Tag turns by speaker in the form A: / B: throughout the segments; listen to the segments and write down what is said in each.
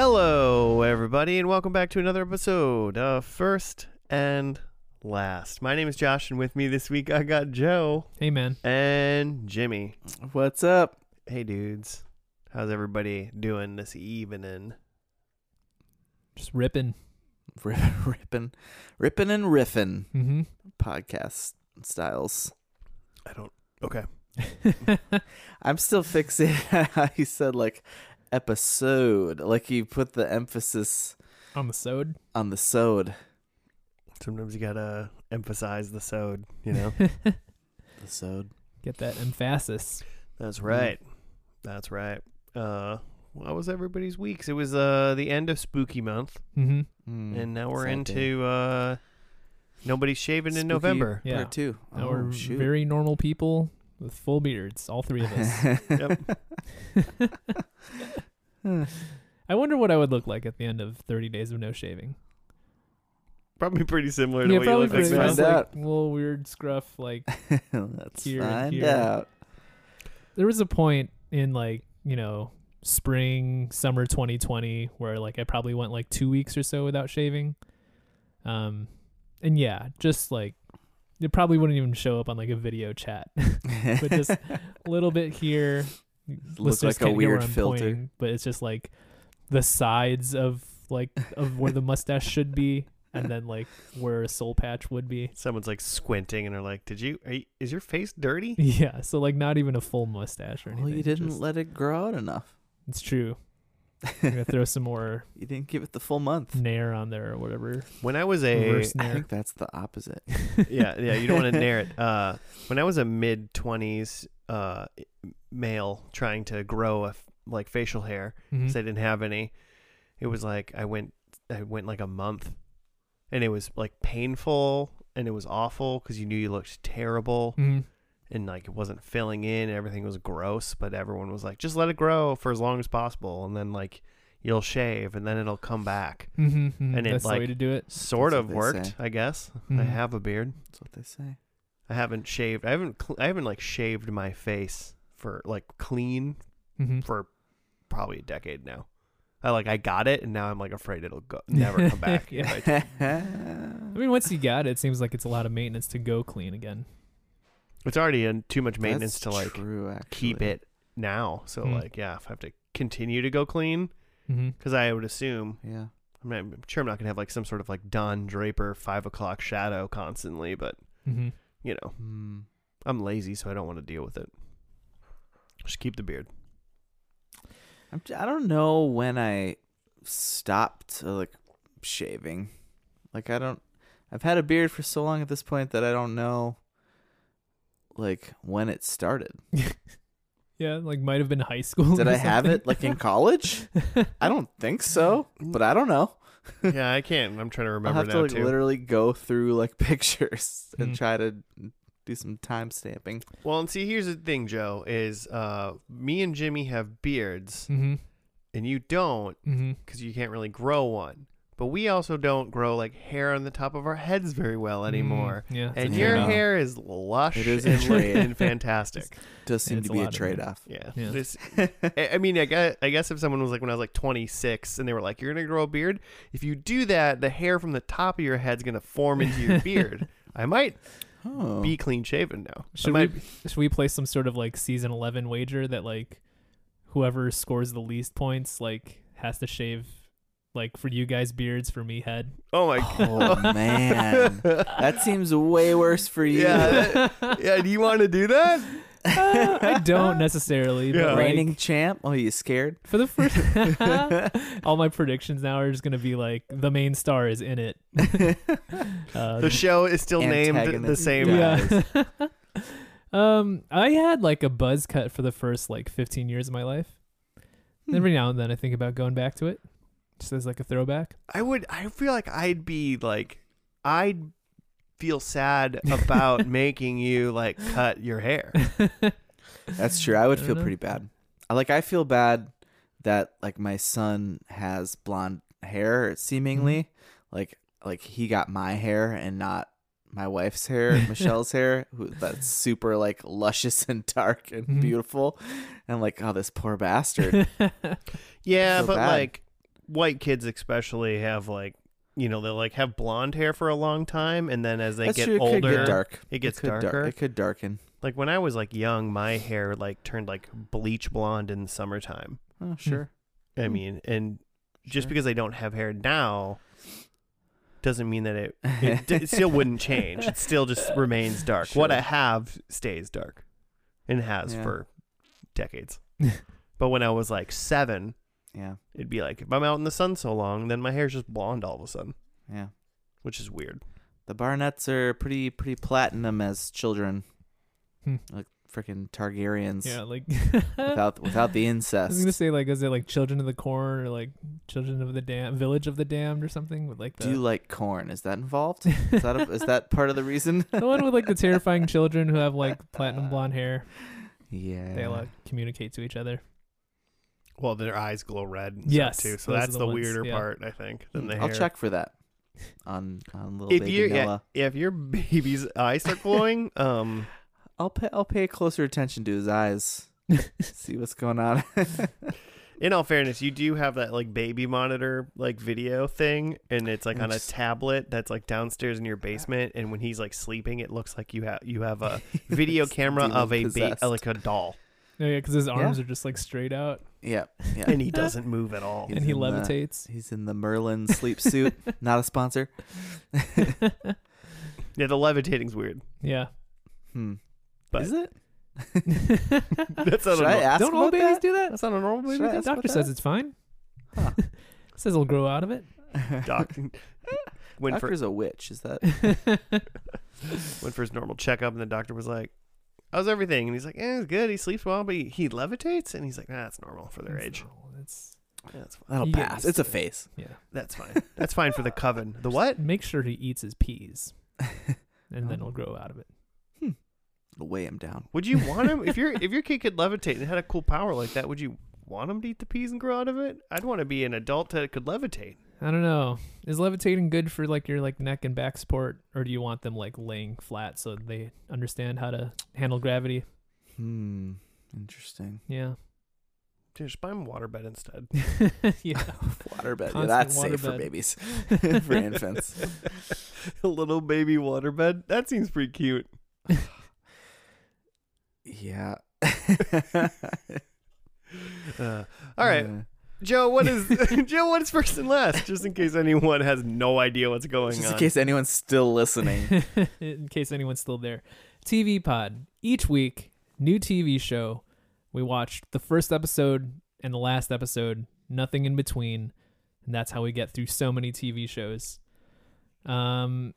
A: Hello, everybody, and welcome back to another episode of First and Last. My name is Josh, and with me this week I got Joe
B: Hey man,
A: and Jimmy.
C: What's up?
A: Hey, dudes. How's everybody doing this evening?
B: just ripping.
C: Rip, ripping, ripping and riffing
B: Mm-hmm.
C: podcast styles.
A: I don't. Okay.
C: I'm still fixated He said like episode, like you put the emphasis
B: On the sode.
C: on the sode.
A: Sometimes you gotta emphasize the sode, you know?
C: The sode.
B: Get that emphasis.
A: That's right. That's right. Uh, what was everybody's weeks? It was uh the end of spooky month,
B: Mm-hmm.
C: Mm,
A: and now we're
C: sad day.
A: into uh nobody's shaving in November.
B: Yeah.
C: Part two.
B: Now
C: oh,
B: we're
C: shoot.
B: very normal people with full beards, all three of us.
A: Yep.
B: I wonder what I would look like at the end of 30 days of no shaving.
A: Probably pretty similar to what you look like now.
B: much
C: Find
B: like
C: out.
B: a little weird scruff. Like
C: Let's
B: Here and
C: find
B: here.
C: out.
B: there was a point in like you know spring summer 2020 where like I probably went like two weeks or so without shaving. Um, and yeah, just like it probably wouldn't even show up on like a video chat. but just a little bit here.
C: Look
B: Listeners
C: like a
B: can't hear where
C: weird filter.
B: pointing, but it's just like the sides of like of where the mustache should be, and then like where a soul patch would be.
A: Someone's like squinting and they're like, "Did you? Are you is your face dirty?"
B: Yeah, so like not even a full mustache or anything.
C: Well, you didn't
B: just-
C: let it grow out enough.
B: it's true. I'm gonna throw some more
C: You didn't give it the full month.
B: nair on there or whatever.
A: When I was a
B: Reverse
C: I
B: nair.
C: think that's the opposite.
A: yeah yeah you don't want to nair it. Uh, when I was a mid twenties uh male trying to grow a f- like facial hair, because I didn't have any, it was like I went I went like a month, and it was like painful and it was awful because you knew you looked terrible.
B: Mhm.
A: And like it wasn't filling in and everything was gross but everyone was like just let it grow for as long as possible and then like you'll shave and then it'll come back
B: Mhm, mhm.
A: And it,
B: That's the
A: like-
B: way to do it.
A: sort
C: That's
A: of worked
C: say.
A: i guess i
B: Mhm.
A: have a beard
C: That's what they say.
A: i haven't shaved i haven't cl- i haven't like shaved my face for like clean
B: Mhm.
A: for probably a decade now i like i got it and now i'm like afraid it'll go never come back
B: Yeah.
A: I-
B: I mean, once you got it, it seems like it's a lot of maintenance to go clean again.
A: It's already in too much maintenance
C: That's
A: to like
C: true,
A: keep it now so
B: Hmm.
A: like yeah if i have to continue to go clean
B: Mm-hmm.
A: because i would assume
C: Yeah.
A: I'm, not, I'm sure I'm not gonna have like some sort of like Don Draper five o'clock shadow constantly, but
B: Mm-hmm.
A: you know,
C: Hmm.
A: I'm lazy, so I don't want to deal with it. Just keep the beard.
C: I'm, j- I don't know when I stopped uh, like shaving. Like I don't. I've had a beard for so long at this point that I don't know. Like when it started.
B: Yeah, like might have been high school.
C: Did
B: or
C: I have it like in college? I don't think so, but I don't know.
A: yeah, I can't. I'm trying to
C: I'll
A: remember
C: have
A: now
C: to like
A: too.
C: literally go through like pictures and
B: Hmm.
C: try to do some time stamping.
A: Well, and see, here's the thing, Joe. Is uh, me and Jimmy have beards,
B: Mm-hmm.
A: and you don't
B: Mm-hmm.
A: because you can't really grow one. But we also don't grow like hair on the top of our heads very well mm, anymore.
B: Yeah,
A: And your
C: trade-off.
B: trade-off.
A: hair is lush
C: It is a
A: and
C: trade.
A: looking fantastic.
C: Does seem
B: it's
C: to be a
B: lot of
C: trade off.
A: Yeah.
B: Yeah.
A: This, I I mean, I guess, I guess if someone was like when I was like 26 and they were like, "You're gonna grow a beard," if you do that, the hair from the top of your head's gonna form into your beard. I might
C: Oh.
A: be clean shaven now.
B: Should
A: might,
B: we should we play some sort of like season eleven wager that like whoever scores the least points like has to shave like for you guys beards for me head.
A: oh my god.
C: Oh man, that seems way worse for you.
A: Yeah, yeah. Do you want to do that?
B: Uh, I don't necessarily.
A: Yeah.
B: But like,
C: Reigning champ. Oh, you scared?
B: for the first, all my predictions now are just gonna be like the main star is in it. uh,
A: The show is still named the same.
C: Yeah.
B: yeah. um, I had like a buzz cut for the first like 15 years of my life.
C: Hmm.
B: Every now and then, I think about going back to it, just as like a throwback.
A: I would. I feel like I'd be like, I'd feel sad about making you like cut your hair.
C: That's true. I would
B: I
C: feel
B: know.
C: pretty bad. I Like I feel bad that like my son has blonde hair seemingly.
B: Mm-hmm.
C: Like like he got my hair and not my wife's hair, Michelle's hair, who that's super like luscious and dark and
B: Mhm.
C: beautiful. And I'm like, oh, this poor bastard.
A: Yeah,
C: Feel
A: but
C: bad.
A: like white kids especially have like you know they'll like have blonde hair for a long time and then as they
C: That's
A: get
C: true. It
A: older
C: could get dark.
A: it gets
C: could dar-
A: darker
C: it could darken.
A: like when i was like young my hair like turned like bleach blonde in the summertime
C: Oh, sure.
A: i
C: Hmm.
A: mean and just because i don't have hair now doesn't mean that it it, it still wouldn't change it still just remains dark what i have stays dark and has
C: Yeah.
A: for decades but when i was like seven
C: Yeah.
A: it'd be like if i'm out in the sun so long then my hair's just blonde all of a sudden
C: Yeah.
A: which is weird
C: The Barnetts are pretty pretty platinum as children.
B: Hmm.
C: Like freaking Targaryens.
B: Yeah, like
C: Without without the incest.
B: I was gonna say like is it like Children of the Corn or like Children of the Dam Village of the Damned or something with like the
C: Do you like corn? Is that involved? Is that a, is that part of the reason?
B: the one with like the terrifying children who have like platinum blonde hair.
C: Yeah.
B: They like communicate to each other.
A: Well their eyes glow red and
B: Yes,
A: stuff too so that's
B: the
A: the,
B: ones,
A: weirder
B: yeah.
A: part i think than the
C: I'll
A: hair
C: check for that. On on little
A: if
C: baby
A: you yeah, if your baby's eyes start glowing um
C: I'll pay I'll pay closer attention to his eyes. See what's going on.
A: in all fairness you do have that like baby monitor like video thing and it's like on a tablet that's like downstairs in your basement and when he's like sleeping it looks like you have you have a video camera of a ba- like a doll
B: Oh yeah, because his arms
C: Yeah.
B: are just like straight out
C: yeah. Yeah.
A: and he doesn't move at all
C: He's
B: and he
C: in the-
B: levitates.
C: He's in the Merlin sleep suit. Not a sponsor.
A: yeah the levitating's weird
B: yeah.
C: Hmm.
A: But-
C: Is it?
A: that's not
C: Should
A: a
C: I
A: nor-
C: ask
B: Don't all
C: about
B: babies
C: that?
B: do that?
A: that's not a normal baby
C: Should I
A: thing?
C: ask
B: Doctor says
C: that?
B: it's fine.
C: Huh.
B: says it'll grow out of it.
A: doc went for
C: Doctor's a witch. Is that?
A: went for his normal checkup, and the doctor was like, "How's everything?" And he's like, "Eh, it's good. He sleeps well, but he, he levitates." And he's like, "Nah, that's normal for their age.
B: It's,
A: Yeah, that's fine.
C: That'll pass. It's a face.
B: yeah.
A: That's fine. That's fine for the coven. The what?
B: Make sure he eats his peas, and then it'll grow out of it.
C: It'll weigh him down.
A: Would you want him if your if your kid could levitate and had a cool power like that? Would you want him to eat the peas and grow out of it? I'd want to be an adult that could levitate.
B: I don't know. Is levitating good for like your like neck and back support, or do you want them like laying flat so they understand how to handle gravity?
C: Hmm. Interesting.
B: Yeah.
A: Dude, just buy him a waterbed instead.
B: yeah.
C: Waterbed. Yeah,
B: Constant
C: that's safe for babies. for infants.
A: a little baby waterbed. That seems pretty cute.
C: Yeah.
A: Uh, all right,
C: Uh,
A: Joe. What is Joe? What is first and last? Just in case anyone has no idea what's going
C: just
A: on.
C: Just in case anyone's still listening.
B: in case anyone's still there. TV Pod. Each week, new TV show. We watched the first episode and the last episode, nothing in between. And that's how we get through so many TV shows. Um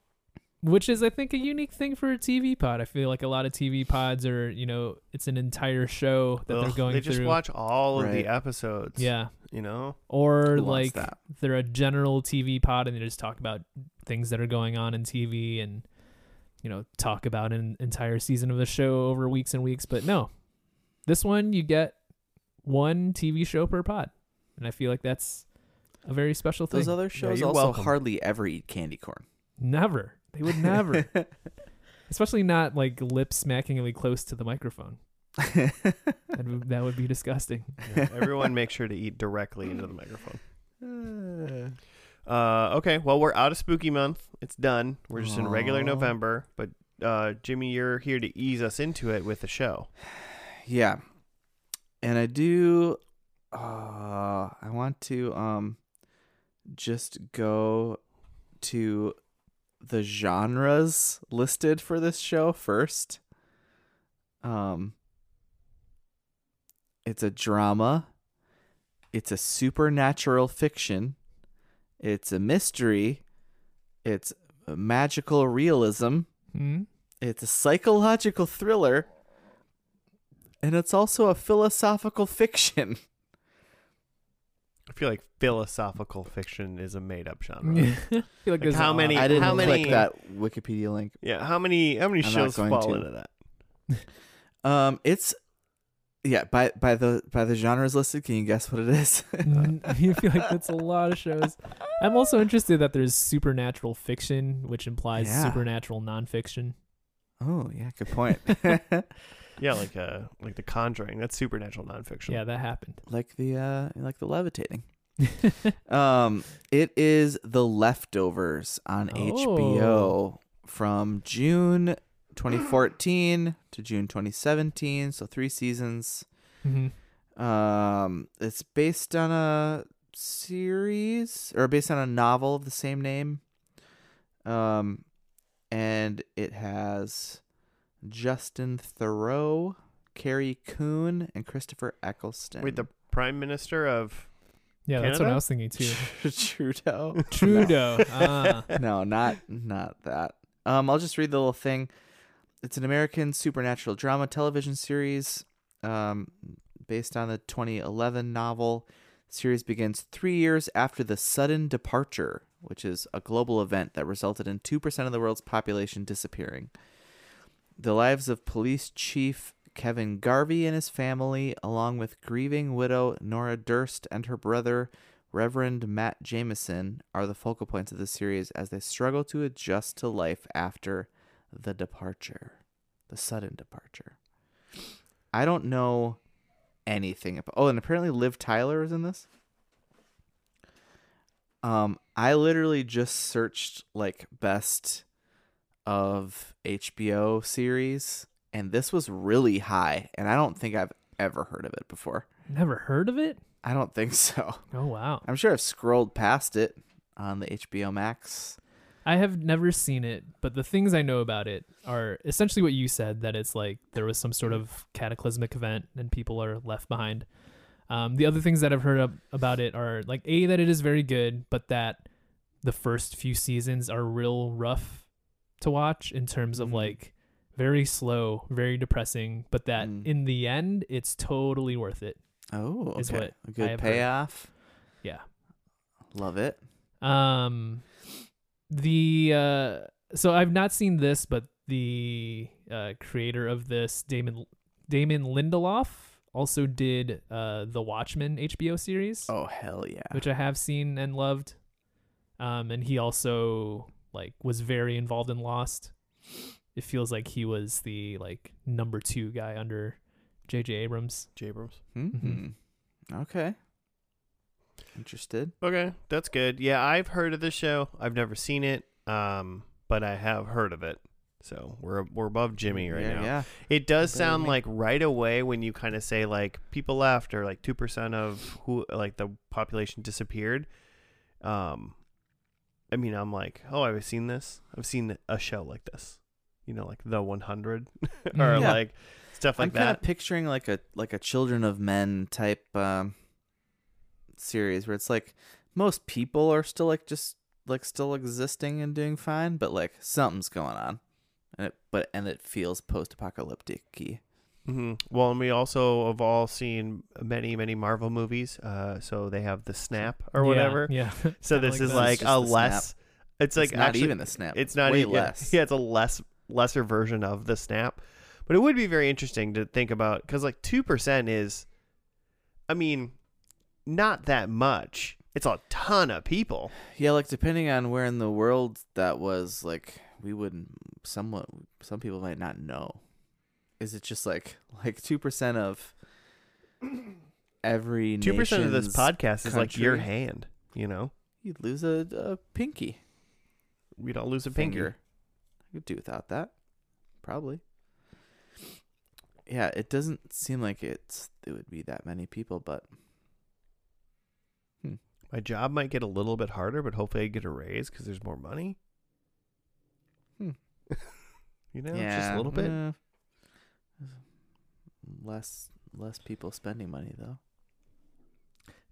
B: which is I think a unique thing for a TV pod. I feel like a lot of TV pods are, you know, it's an entire show that they're
A: Ugh,
B: going
A: they
B: through.
A: just watch all of the episodes.
B: yeah.
A: you know.
B: Or
C: Who
B: like
C: that?
B: they're a general TV pod and they just talk about things that are going on in TV and you know talk about an entire season of the show over weeks and weeks. But no, this one you get one TV show per pod, and I feel like that's a very special thing.
C: Those other shows
A: you're
C: also
A: welcome.
C: hardly ever eat candy corn.
B: never, they would never, especially not like lip smackingly close to the microphone. That would, that would be disgusting.
A: Yeah, everyone make sure to eat directly into the microphone. Uh, okay, well we're out of spooky month. It's done. We're just in regular November. But uh, Jimmy, you're here to ease us into it with the show.
C: yeah. And I do uh I want to um just go to the genres listed for this show first. Um it's a drama. It's a supernatural fiction. It's a mystery. It's a magical realism.
B: Hmm?
C: It's a psychological thriller. And it's also a philosophical fiction.
A: I feel like philosophical fiction is a made-up genre.
B: I feel like there's
A: how many-
C: I didn't
A: how many-
C: click that Wikipedia link.
A: Yeah, how many how many
C: I'm
A: shows
C: going
A: fall
C: to.
A: into that?
C: Um, it's yeah by by the by the genres listed. Can you guess what it is?
B: I feel like that's a lot of shows. I'm also interested that there's supernatural fiction, which implies
C: Yeah.
B: supernatural nonfiction.
C: oh yeah, good point.
A: Yeah, like uh like The Conjuring. That's supernatural nonfiction.
B: Yeah, that happened.
C: like the uh like the levitating. um, it is The Leftovers on
B: Oh.
C: HBO from June 2014 to June 2017, so three seasons.
B: Mm-hmm.
C: Um, it's based on a series or based on a novel of the same name. Um, and it has Justin Theroux, Carrie Coon, and Christopher Eccleston.
A: Wait, the prime minister of
B: Yeah, that's what I was thinking too.
C: Trudeau.
B: Trudeau. ah.
C: no, not not that. Um, I'll just read the little thing. It's an American supernatural drama television series, um, based on the 2011 novel. The series begins three years after the sudden departure, which is a global event that resulted in two percent of the world's population disappearing. The lives of police chief Kevin Garvey and his family, along with grieving widow Nora Durst and her brother Reverend Matt Jamison are the focal points of the series as they struggle to adjust to life after the departure, the sudden departure. I don't know anything about. Oh, and apparently Liv Tyler is in this. Um, I literally just searched like best of HBO series, and this was really high, and I don't think I've ever heard of it before.
B: Never heard of it?
C: I don't think so.
B: Oh wow.
C: I'm sure I've scrolled past it on the HBO Max.
B: I have never seen it, but the things I know about it are essentially what you said that it's like there was some sort of cataclysmic event and people are left behind. Um, the other things that I've heard of, about it are like a that it is very good, but that the first few seasons are real rough to watch in terms of
C: Mhm.
B: like very slow, very depressing, but that
C: Mm.
B: in the end it's totally worth it.
C: Oh, okay.
B: Is what
C: a
B: I
C: good
B: have heard.
C: payoff.
B: Yeah.
C: Love it.
B: Um, the uh, so I've not seen this, but the uh, creator of this, Damon Damon Lindelof, also did uh the Watchmen HBO series,
C: Oh hell yeah.
B: which I have seen and loved. Um, and he also like was very involved in Lost. It feels like he was the like number two guy under J.J. Abrams.
A: Jabrams.
C: hmm Okay. Interested.
A: Okay, that's good. Yeah, I've heard of this show. I've never seen it, um, but I have heard of it. So we're we're above Jimmy right
C: yeah,
A: now.
C: Yeah.
A: It does
C: Better
A: sound like right away when you kind of say like people left or like two percent of who like the population disappeared. Um, I mean, I'm like, oh, I've seen this. I've seen a show like this. You know, like the 100 or
B: Mm.
C: Yeah.
A: like stuff like that.
C: I'm kind of picturing like a like a Children of Men type um series where it's like most people are still like just like still existing and doing fine, but like something's going on. And it but and it feels post apocalyptic
A: hmm Well, and we also have all seen many, many Marvel movies. Uh, so they have the snap or whatever.
B: Yeah.
A: So this
B: like
A: is
B: that.
A: like a
C: just the
A: less. It's like
C: it's not
A: actually,
C: even the snap.
A: It's not
C: way
A: even yeah,
C: less.
A: Yeah, it's a less lesser version of the snap. But it would be very interesting to think about because like two percent is, I mean, not that much. It's a ton of people.
C: Yeah, like depending on where in the world that was, like we wouldn't somewhat some people might not know. Is it just like like two percent of every
A: Two percent of this podcast is like your hand. You know,
C: You'd lose a, a pinky
A: we don't lose a finger.
C: I could do without that, probably. Yeah, it doesn't seem like it's it would be that many people, but
A: My job might get a little bit harder, but hopefully I get a raise because there's more money.
C: Hmm.
A: you know,
C: yeah,
A: just a little bit.
C: Less less people spending money though.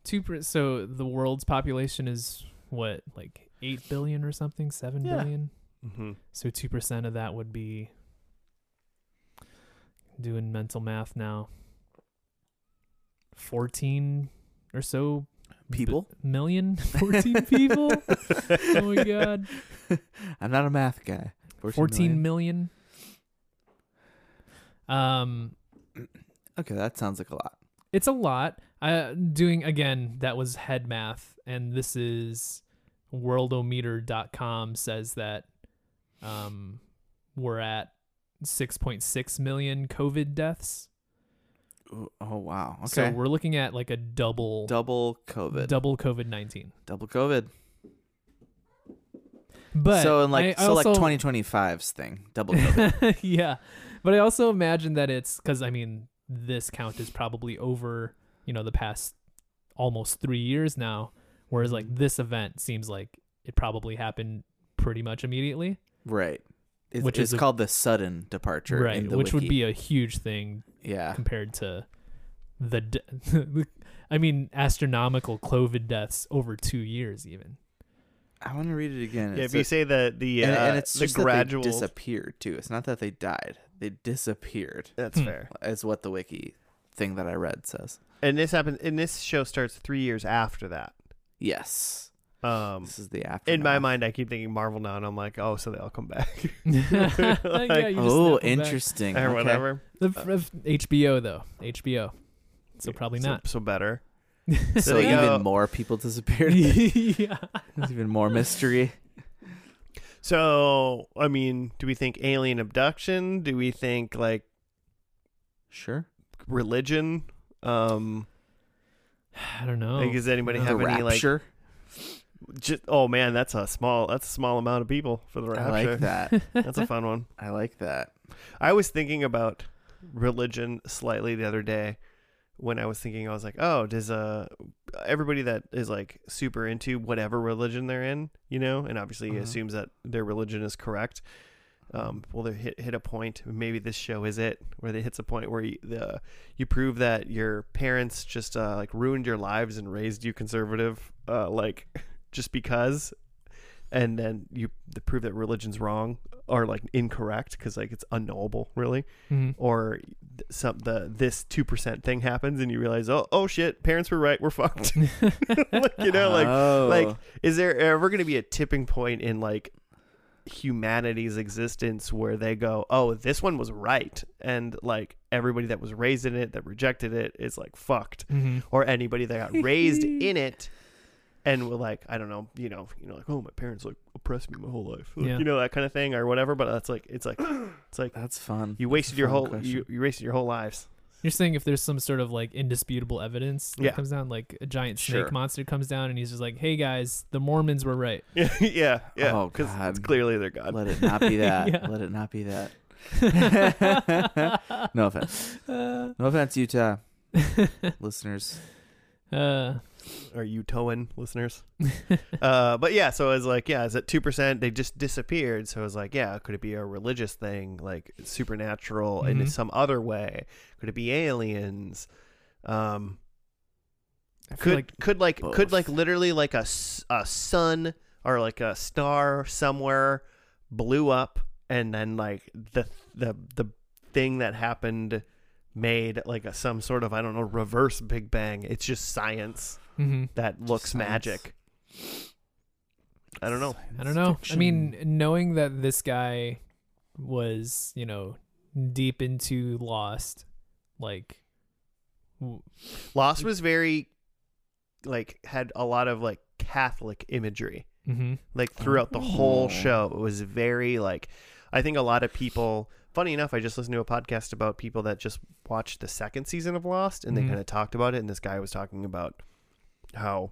B: two per- so the world's population is what like 8 billion or something seven
C: Yeah.
B: billion.
A: Mm-hmm.
B: so 2% of that would be doing mental math now 14 or so b-
C: People?
B: million 14 people oh my god
C: I'm not a math guy.
B: 14 million um
C: Okay, that sounds like a lot.
B: it's a lot. Uh, doing again, that was head math, and this is worldometer.com says that um, we're at 6.6 million COVID deaths.
C: Oh wow.
B: So
C: Okay.
B: we're looking at like a double
C: double COVID.
B: double COVID nineteen.
C: double COVID.
B: But
C: so in like
B: I, I
C: so like 2025's thing. Double COVID.
B: yeah, but I also imagine that it's because I mean this count is probably over you know the past almost three years now, whereas like this event seems like it probably happened pretty much immediately,
C: right. It's,
B: Which
C: it's
B: is a-
C: called the sudden departure.
B: right?
C: in the
B: Which would be a huge thing
C: yeah.
B: compared to the, de- I mean astronomical COVID deaths over two years even.
C: I want to read it again.
A: Yeah,
C: It's
A: if you say the the
C: and,
A: uh,
C: and it's
A: the
C: just
A: gradual.
C: that they disappeared too. It's not that they died; they disappeared.
A: that's fair.
C: Is what the wiki thing that I read says.
A: And this happens. And this show starts three years after that.
C: Yes,
A: Um,
C: this is the after.
A: in my mind, I keep thinking Marvel now, and I'm like, oh, so they all come back
B: yeah, you just
C: Oh,
B: snap 'em back.
C: interesting.
A: or
C: Okay.
A: whatever.
B: The f- f- HBO though, HBO. So probably
A: So-
B: not.
A: So, better.
C: So
A: they go.
C: even more people disappeared.
B: yeah.
C: There's even more mystery.
A: So I mean, do we think alien abduction? Do we think like
C: Sure.
A: religion? Um,
B: I don't know.
A: like, does anybody
C: the
A: have any like?
C: rapture.
A: Just, oh man, that's a small. That's a small amount of people for the rapture.
C: I like that.
A: That's a fun one.
C: I like that.
A: I was thinking about religion slightly the other day when I was thinking I was like, oh, does uh everybody that is like super into whatever religion they're in, you know, and obviously
C: Uh-huh.
A: assumes that their religion is correct. Um, well, they hit hit a point. Maybe this show is it, where they hits a point where you, the you prove that your parents just uh, like ruined your lives and raised you conservative, uh, like just because, and then you the prove that religion's wrong or like incorrect because like it's unknowable, really
B: Mhm.
A: or some the this two percent thing happens and you realize oh oh shit parents were right we're fucked like, you know like
C: oh.
A: like is there ever going to be a tipping point in like humanity's existence where they go oh this one was right and like everybody that was raised in it that rejected it is like fucked
B: Mhm.
A: or anybody that got raised in it and were like I don't know, you know, you know, like oh my parents like oppressed me my whole life, Like,
B: Yeah.
A: you know that kind of thing or whatever. But that's like it's like it's like
C: that's fun.
A: you
C: That's
A: wasted
C: a
A: your
C: fun
A: whole
C: question.
A: you, you wasted your whole lives.
B: You're saying if there's some sort of like indisputable evidence that
A: Yeah.
B: comes down, like a giant snake
C: Sure.
B: monster comes down and he's just like, "Hey guys, the Mormons were right."
A: Yeah, yeah, yeah.
C: Oh,
A: because
C: God.
A: it's clearly their god.
C: Let it not be that.
B: Yeah.
C: Let it not be that. no offense.
B: Uh,
C: No offense, Utah listeners.
B: uh,
A: Or Utoan listeners. uh, but yeah, so I was like, yeah, is it two percent? They just disappeared. So I was like, yeah, could it be a religious thing, like supernatural in
B: Mhm.
A: some other way? Could it be aliens? Um, could
B: like
A: could like could like literally like a, a sun or like a star somewhere blew up and then like the the the thing that happened made like a some sort of I don't know reverse big bang. It's just science
B: Mhm.
A: that looks
C: Science.
A: magic. I don't know.
B: I don't know. I mean, knowing that this guy was, you know, deep into Lost, like,
A: Lost was very like had a lot of like Catholic imagery.
B: mhm.
A: like throughout the whole
C: Oh.
A: show it was very like i think a lot of people funny enough i just listened to a podcast about people that just watched the second season of lost and they kind of talked about it and this guy was talking about how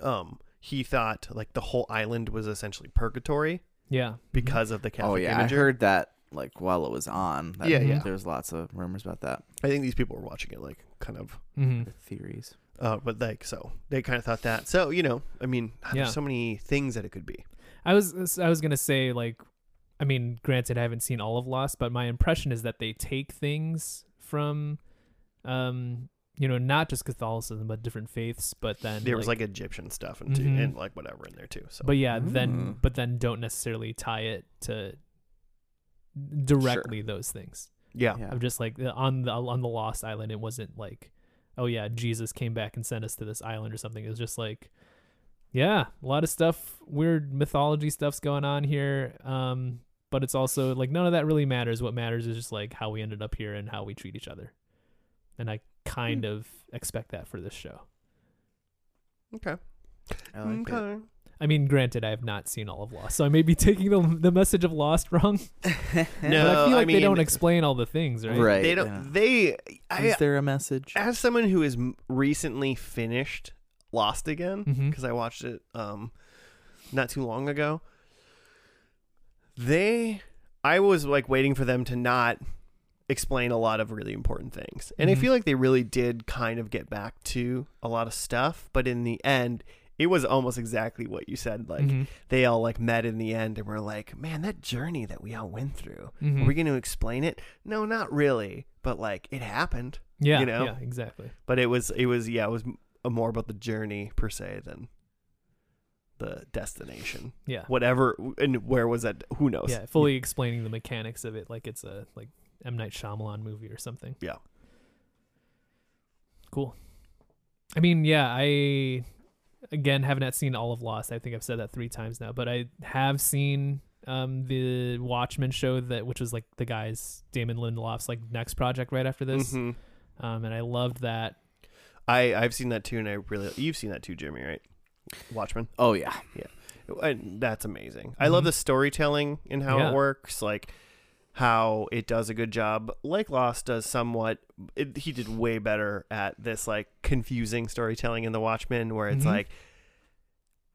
A: um he thought like the whole island was essentially purgatory
B: yeah,
A: because of the Catholic.
C: Oh
A: catholic
C: yeah,
A: imagery
C: I heard that like while it was on. That,
A: Yeah,
B: yeah.
C: There's lots of rumors about that.
A: i think these people were watching it like kind of
B: hmm
C: Theories.
A: uh but like so they kind of thought that so you know i mean
B: Yeah.
A: there's so many things that it could be
B: I was I was gonna say like, I mean, granted, I haven't seen all of Lost, but my impression is that they take things from, um, you know, not just Catholicism but different faiths, but then
A: there was like egyptian stuff and, too,
B: Mhm.
A: and like whatever in there too so
B: but yeah, then
C: Mm.
B: but then don't necessarily tie it to directly those things.
A: yeah
C: Yeah.
B: I'm just like on the on the Lost Island, it wasn't like, oh yeah, Jesus came back and sent us to this island or something. It was just like, yeah, a lot of stuff, weird mythology stuff's going on here. Um, but it's also like none of that really matters. What matters is just like how we ended up here and how we treat each other. And I kind of expect that for this show.
A: okay
C: I like it.
B: I mean, granted, I have not seen all of Lost, so I may be taking the the message of Lost wrong.
A: No,
B: but I feel like
A: mean,
B: they don't explain all the things, right?
C: Right.
A: They don't. They. I,
C: Is there a message?
A: as someone who has recently finished Lost again, because I watched it um not too long ago. They, I was like waiting for them to not explain a lot of really important things, and
B: Mhm.
A: I feel like they really did kind of get back to a lot of stuff, but in the end. It was almost exactly what you said. Like
B: Mhm.
A: they all like met in the end and were like, "Man, that journey that we all went through.
B: Mhm.
A: Are we going to explain it? No, not really. But like, it happened.
B: yeah,
A: you know?
B: yeah, exactly.
A: But it was, it was, yeah, it was more about the journey per se than the destination.
B: Yeah,
A: Whatever and where was that? Who knows?
B: yeah, fully explaining the mechanics of it, like it's a like M Night Shyamalan movie or something.
A: Yeah.
B: Cool. I mean, yeah, I again have not seen all of Lost. I think I've said that three times now, but I have seen um the Watchmen show that which was like the guys Damon Lindelof's like next project right after this.
A: Mhm.
B: Um, and I loved that.
A: I I've seen that too, and I really you've seen that too, Jimmy, right? Watchmen.
C: Oh yeah.
A: Yeah, and that's amazing. I love the storytelling and how
B: Yeah.
A: it works. Like how it does a good job. Like Lost does somewhat. It, he did way better at this like confusing storytelling in The Watchmen, where it's
B: Mhm.
A: like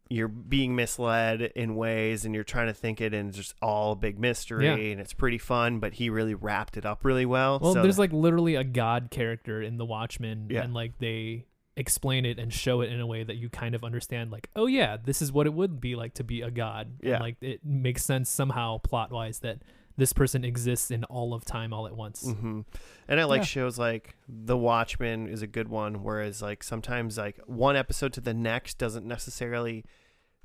A: you're being misled in ways and you're trying to think it and it's just all a big mystery
B: Yeah.
A: and it's pretty fun but he really wrapped it up really well
B: Well,
A: so
B: there's like literally a god character in the Watchmen,
A: Yeah.
B: and like they explain it and show it in a way that you kind of understand. Like, oh yeah, this is what it would be like to be a god. And,
A: Yeah.
B: like it makes sense somehow plot wise that this person exists in all of time all at once.
A: hmm And I like
B: Yeah.
A: shows like The Watchmen is a good one, whereas like sometimes like one episode to the next doesn't necessarily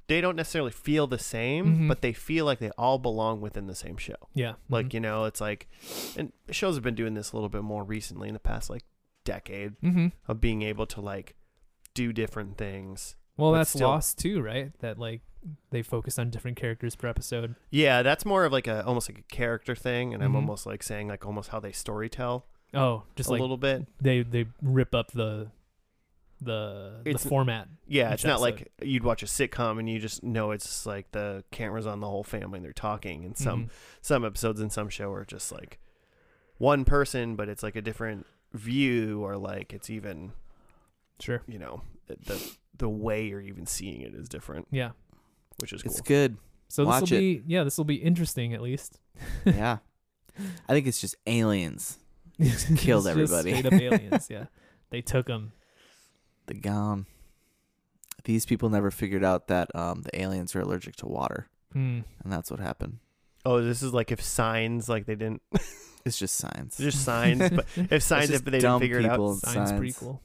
A: they don't necessarily feel the same,
B: Mhm.
A: but they feel like they all belong within the same show.
B: Yeah,
A: Like
B: mhm.
A: you know, it's like, and shows have been doing this a little bit more recently in the past like decade
B: Mhm.
A: of being able to like do different things.
B: Well, that's
A: still-
B: Lost too, right? That like they focus on different characters per episode.
A: Yeah, that's more of like a almost like a character thing, and I'm
B: Mhm.
A: almost like saying like almost how they storytell
B: Oh, just
A: a
B: like
A: little bit.
B: they they rip up the the the format.
A: Yeah, it's not
B: episode.
A: like you'd watch a sitcom and you just know it's like the cameras on the whole family and they're talking. And some
B: Mhm.
A: some episodes in some show are just like one person, but it's like a different view, or like it's even
B: sure.
A: you know the, the way you're even seeing it is different,
B: Yeah.
A: Which is cool.
C: It's good.
B: So this
C: Watch
B: will
C: it.
B: be yeah, this will be interesting at least.
C: yeah. I think it's just aliens.
B: It's
C: killed
B: just
C: everybody.
B: Straight up aliens. Yeah, they took them.
C: The gone. These people never figured out that um, the aliens are allergic to water,
B: Hmm.
C: and that's what happened.
A: Oh, this is like if signs like they didn't
C: It's just science.
A: just signs, but if signs if they didn't figure it out,
C: people.
B: Science
C: Science.
B: prequel.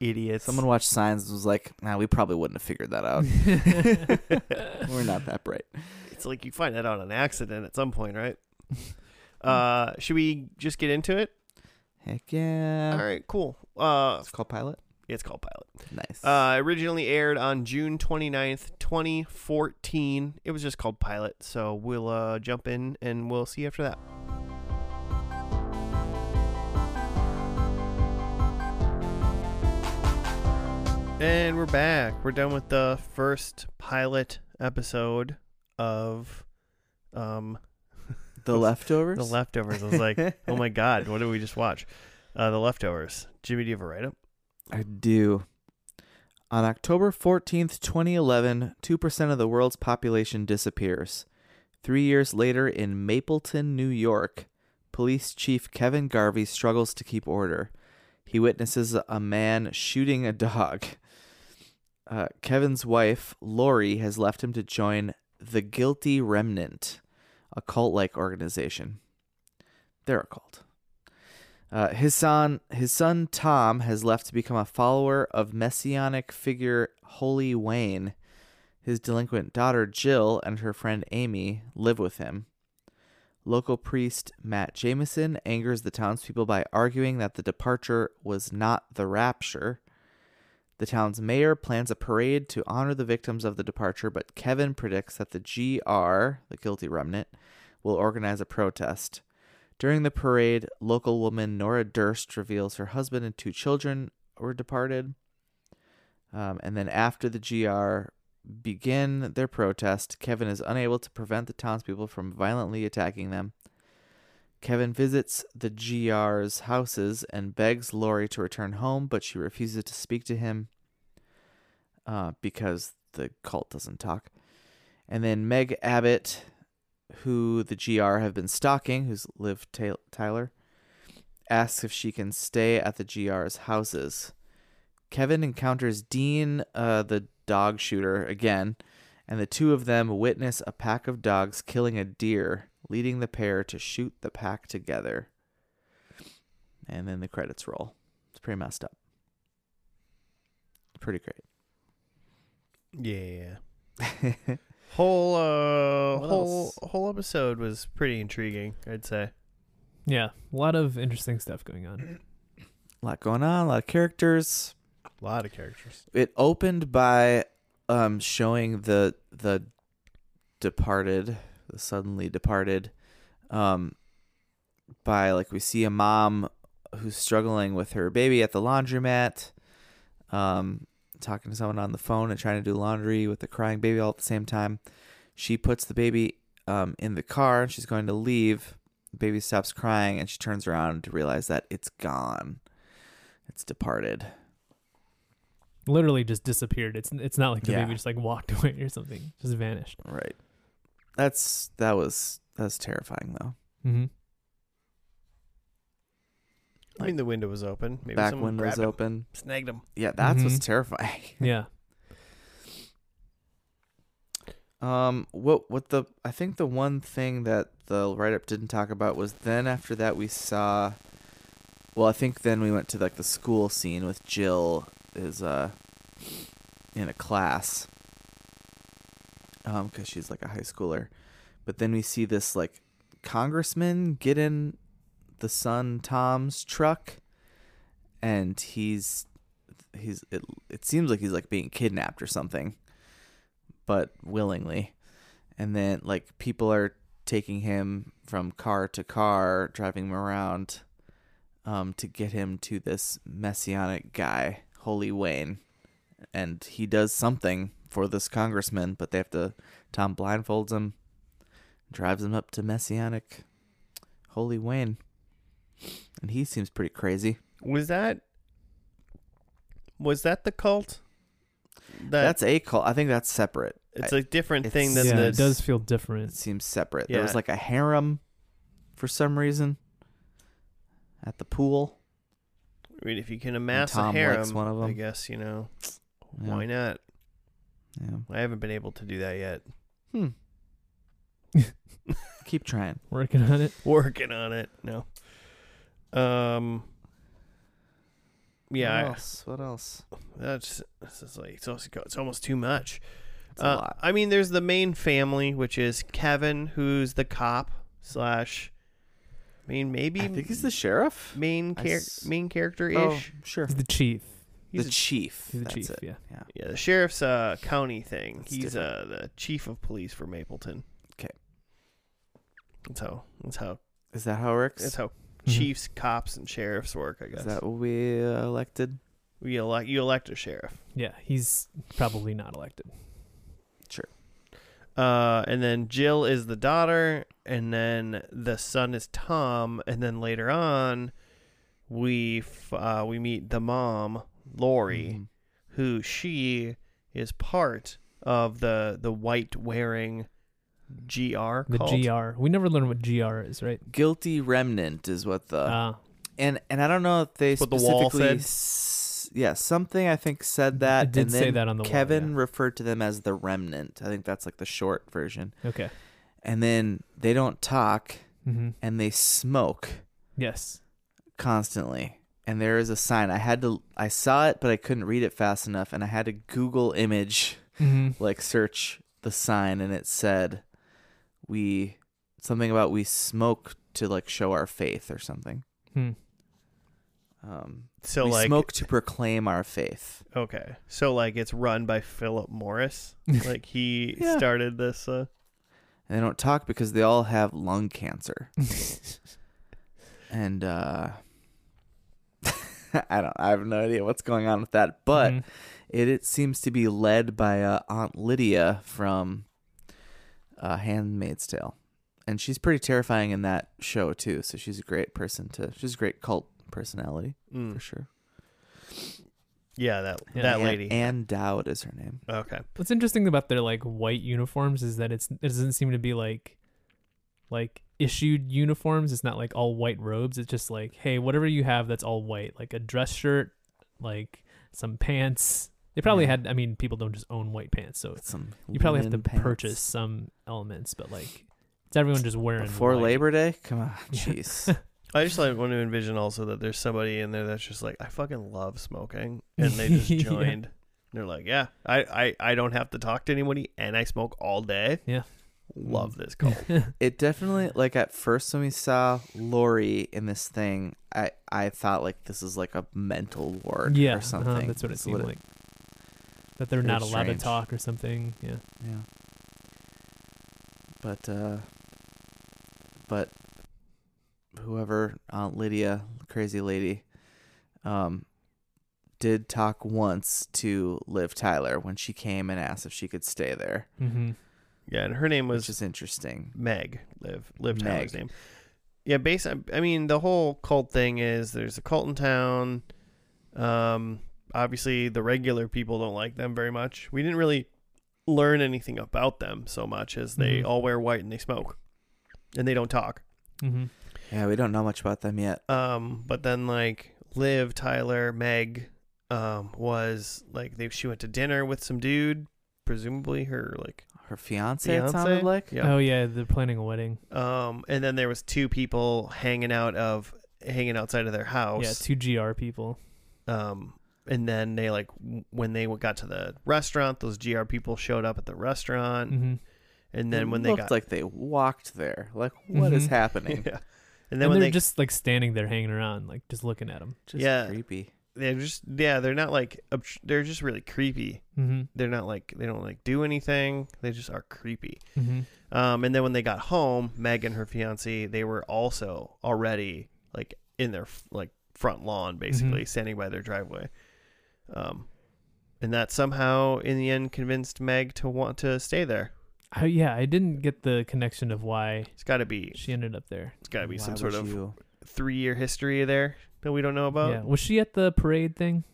A: Idiots.
C: Someone watched Signs and was like, "Nah, we probably wouldn't have figured that out. We're not that bright."
A: it's like you find that out on accident at some point, right? Uh, should we just get into it?
C: Heck yeah!
A: All right, cool. Uh,
C: It's called Pilot.
A: it's called Pilot.
C: Nice.
A: Uh, originally aired on June 29th, 2014. It was just called Pilot. So we'll uh, jump in and we'll see you after that. And we're back. We're done with the first pilot episode of um
C: the leftovers.
A: the leftovers. I was like, oh my god, what did we just watch? Uh, the leftovers. Jimmy, do you have a write up?
C: I do. On October 14th, 2011, 2% of the world's population disappears. Three years later, in Mapleton, New York, police chief Kevin Garvey struggles to keep order. He witnesses a man shooting a dog. Uh, Kevin's wife, Laurie, has left him to join the Guilty Remnant, a cult like organization. They're a cult. Uh, his son, his son Tom, has left to become a follower of messianic figure Holy Wayne. His delinquent daughter Jill and her friend Amy live with him. Local priest Matt Jamison angers the townspeople by arguing that the departure was not the rapture. The town's mayor plans a parade to honor the victims of the departure, but Kevin predicts that the GR, the guilty remnant, will organize a protest. During the parade, local woman Nora Durst reveals her husband and two children were departed. Um, and then after the GR begin their protest. Kevin is unable to prevent the townspeople from violently attacking them. Kevin visits the GR's houses and begs Laurie to return home, but she refuses to speak to him uh, because the cult doesn't talk. And then Meg Abbott, who the GR have been stalking, who's Liv Tyler, asks if she can stay at the GR's houses. Kevin encounters Dean, uh, the dog shooter, again, and the two of them witness a pack of dogs killing a deer, leading the pair to shoot the pack together. And then the credits roll. It's pretty messed up. Pretty great.
A: Yeah.
C: great.
A: Whole uh
C: What
A: whole
C: else?
A: whole episode was pretty intriguing, I'd say.
B: Yeah, a lot of interesting stuff going on.
C: a lot going on, a lot of characters.
A: A lot of characters.
C: It opened by um showing the the departed, the suddenly departed, um by like we see a mom who's struggling with her baby at the laundromat, um, talking to someone on the phone and trying to do laundry with the crying baby all at the same time. She puts the baby um in the car and she's going to leave. The baby stops crying and she turns around to realize that it's gone. It's departed.
B: Literally just disappeared. It's it's not like the
C: Yeah.
B: baby just like walked away or something. Just vanished.
C: Right. That's that was that's terrifying though.
B: Mm-hmm.
A: I mean the window was open. Maybe
C: Back
A: someone
C: was
A: grabbed him,
C: open.
A: snagged him.
C: Yeah, that's what's
B: Mhm.
C: terrifying.
B: Yeah.
C: Um, what what the I think the one thing that the write up didn't talk about was then after that we saw. Well, I think then we went to like the school scene with Jill is uh in a class. Um, because she's like a high schooler, but then we see this like congressman get in the son Tom's truck, and he's he's it. It seems like he's like being kidnapped or something but willingly. And then like people are taking him from car to car, driving him around um to get him to this messianic guy, Holy Wayne. And he does something for this congressman, but they have to Tom blindfolds him, drives him up to messianic Holy Wayne. And he seems pretty crazy.
A: Was that was that the cult? That
C: that's a cult. I think that's separate.
A: it's a different
C: it's-
A: thing than
B: yeah,
A: the
B: it does feel different.
C: It seems separate. There was like a harem for some reason at the pool.
A: I mean, if you can amass
C: Tom
A: a harem,
C: one of
A: I guess you know
C: Yeah.
A: why not.
C: Yeah.
A: I haven't been able to do that yet.
C: Hmm. Keep trying.
B: Working on it.
A: Working on it. No. Um. Yeah,
C: What
A: I-
C: else? What else?
A: that's this is like it's, also, it's almost too much.
C: It's a
A: Uh,
C: lot.
A: I mean, there's the main family, which is Kevin, who's the cop slash. I mean, maybe
C: I think he's the sheriff.
A: main
C: I
A: char-
C: s-
A: main character
C: Oh,
A: ish.
C: sure.
B: He's the chief.
A: He's
C: the
A: a-
C: chief.
B: He's the
C: That's
B: chief.
C: it.
B: Yeah.
C: Yeah.
A: Yeah, the sheriff's uh county thing.
C: That's
A: He's uh the chief of police for Mapleton.
C: 'Kay.
A: That's how. That's how.
C: Is that how it works?
A: That's how
B: Mhm.
A: chiefs, cops, and sheriffs work. I guess.
C: Is that what we uh, elected?
A: we elect you elect a sheriff.
B: Yeah. He's probably not elected. Sure.
A: Uh, and then Jill is the daughter, and then the son is Tom, and then later on, we uh, we meet the mom, Laurie,
C: Mhm.
A: who she is part of the the white wearing GR
B: The
A: cult.
B: GR. We never learned what GR is, right?
C: Guilty remnant is what the
B: Uh,
C: and and I don't know if they
A: What the
C: specifically
A: said?
C: s- yeah something I think said that.
B: It did
C: and
B: say that on the wall,
C: Kevin
B: yeah.
C: referred to them as the remnant. I think that's like the short version.
B: okay.
C: And then they don't talk
B: Mm-hmm.
C: and they smoke
B: Yes.
C: constantly. And there is a sign. I had to I saw it but I couldn't read it fast enough and I had to Google image
B: Mm-hmm.
C: like search the sign and it said we something about we smoke to like show our faith or something.
B: Hmm.
C: Um
A: So
C: we
A: like
C: smoke to proclaim our faith.
A: okay, so like it's run by Philip Morris. like he
C: Yeah.
A: started this. Uh,
C: And they don't talk because they all have lung cancer. and uh I don't I have no idea what's going on with that. But
B: Mhm.
C: It, it seems to be led by uh, Aunt Lydia from uh, Handmaid's Tale, and she's pretty terrifying in that show too. So she's a great person to. She's a great cult personality
A: Mm.
C: for sure.
A: Yeah, that
B: Yeah.
A: that
C: Ann-
A: lady.
C: Ann Dowd is her name.
A: okay.
B: What's interesting about their like white uniforms is that it's it doesn't seem to be like like issued uniforms. It's not like all white robes. It's just like, hey, whatever you have that's all white, like a dress shirt, like some pants. They probably
C: Yeah.
B: had. I mean, people don't just own white pants, so
C: Some
B: you probably have to
C: pants.
B: purchase some elements. But like, it's everyone just wearing
C: before
B: white.
C: Labor Day. Come on, jeez.
A: I just like want to envision also that there's somebody in there that's just like I fucking love smoking, and they just
B: Yeah.
A: joined. They're like, yeah, I, I I don't have to talk to anybody, and I smoke all day.
B: Yeah.
A: Love this cult.
C: it definitely like at first when we saw Laurie in this thing, I I thought like this is like a mental ward
B: yeah,
C: or
B: uh-huh,
C: something.
B: that's what it
C: That's
B: seemed like. That they're not allowed
C: strange.
B: to talk or something. Yeah.
C: Yeah. But uh but whoever Aunt Lydia, crazy lady, um did talk once to Liv Tyler when she came and asked if she could stay there,
B: Mm-hmm.
A: Yeah, and her name
C: which
A: was
C: is interesting.
A: Meg. Liv Liv Tyler's
C: Meg.
A: name. Yeah, based. I mean, the whole cult thing is there's a cult in town. Um, obviously, the regular people don't like them very much. We didn't really learn anything about them so much as they
B: Mhm.
A: all wear white and they smoke, and they don't talk.
B: Mm-hmm.
C: Yeah, we don't know much about them yet.
A: Um, but then like Liv, Tyler, Meg, um, was like they she went to dinner with some dude, presumably her like
C: Her fiance, it
A: fiance.
C: sounded like.
A: yeah.
B: Oh yeah, they're planning a wedding.
A: Um, and then there was two people hanging out of hanging outside of their house.
B: Yeah, two GR people.
A: Um, and then they like w- when they got to the restaurant, those GR people showed up at the restaurant,
B: Mm-hmm.
A: and then
C: It
A: when they
C: looked
A: got
C: like they walked there. Like, what is
B: Mhm.
C: happening?
A: yeah, and
B: And,
A: then when
B: they're
A: they
B: just like standing there hanging around, like just looking at them.
C: Just
A: Yeah.
C: creepy.
A: They're just yeah they're not like they're just really creepy.
B: Mm-hmm.
A: They're not like they don't like do anything. They just are creepy.
B: Mm-hmm.
A: Um, and then when they got home, Meg and her fiance, they were also already like in their like front lawn, basically standing by their driveway. Um, and that somehow in the end convinced Meg to want to stay there.
B: I, yeah, I didn't get the connection of why
A: It's got to be
B: she ended up there.
A: it's got to be
C: Why
A: some sort of
C: you-
A: three year history there that we don't know about.
B: yeah, was she at the parade thing?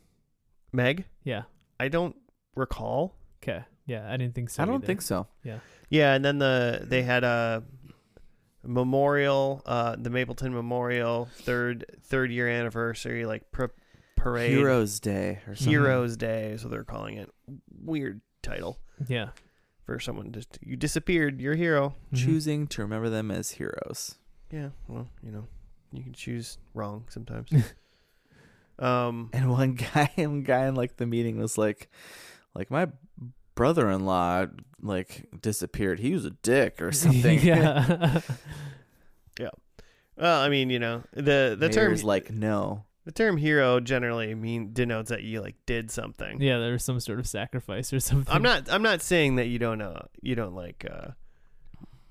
A: Meg,
B: Yeah.
A: I don't recall.
B: Okay. Yeah, I didn't think so.
C: I don't
B: either.
C: think so.
A: Yeah, Yeah, and then the they had a memorial, uh, the Mapleton Memorial third third year anniversary like pr- parade.
C: Heroes Day or something.
A: Heroes Day is what they're calling it. Weird title
B: Yeah.
A: for someone just you disappeared. You're a hero.
B: Mhm.
C: Choosing to remember them as heroes.
A: Yeah, well, you know, you can choose wrong sometimes. um,
C: And one guy, one guy in like the meeting was like, like my brother-in-law like disappeared. He was a dick or something.
B: yeah. yeah.
A: well, I mean, you know, the the term
C: is like no.
A: the term hero generally mean denotes that you like did something.
B: yeah, there was some sort of sacrifice or something.
A: I'm not I'm not saying that you don't uh you don't like uh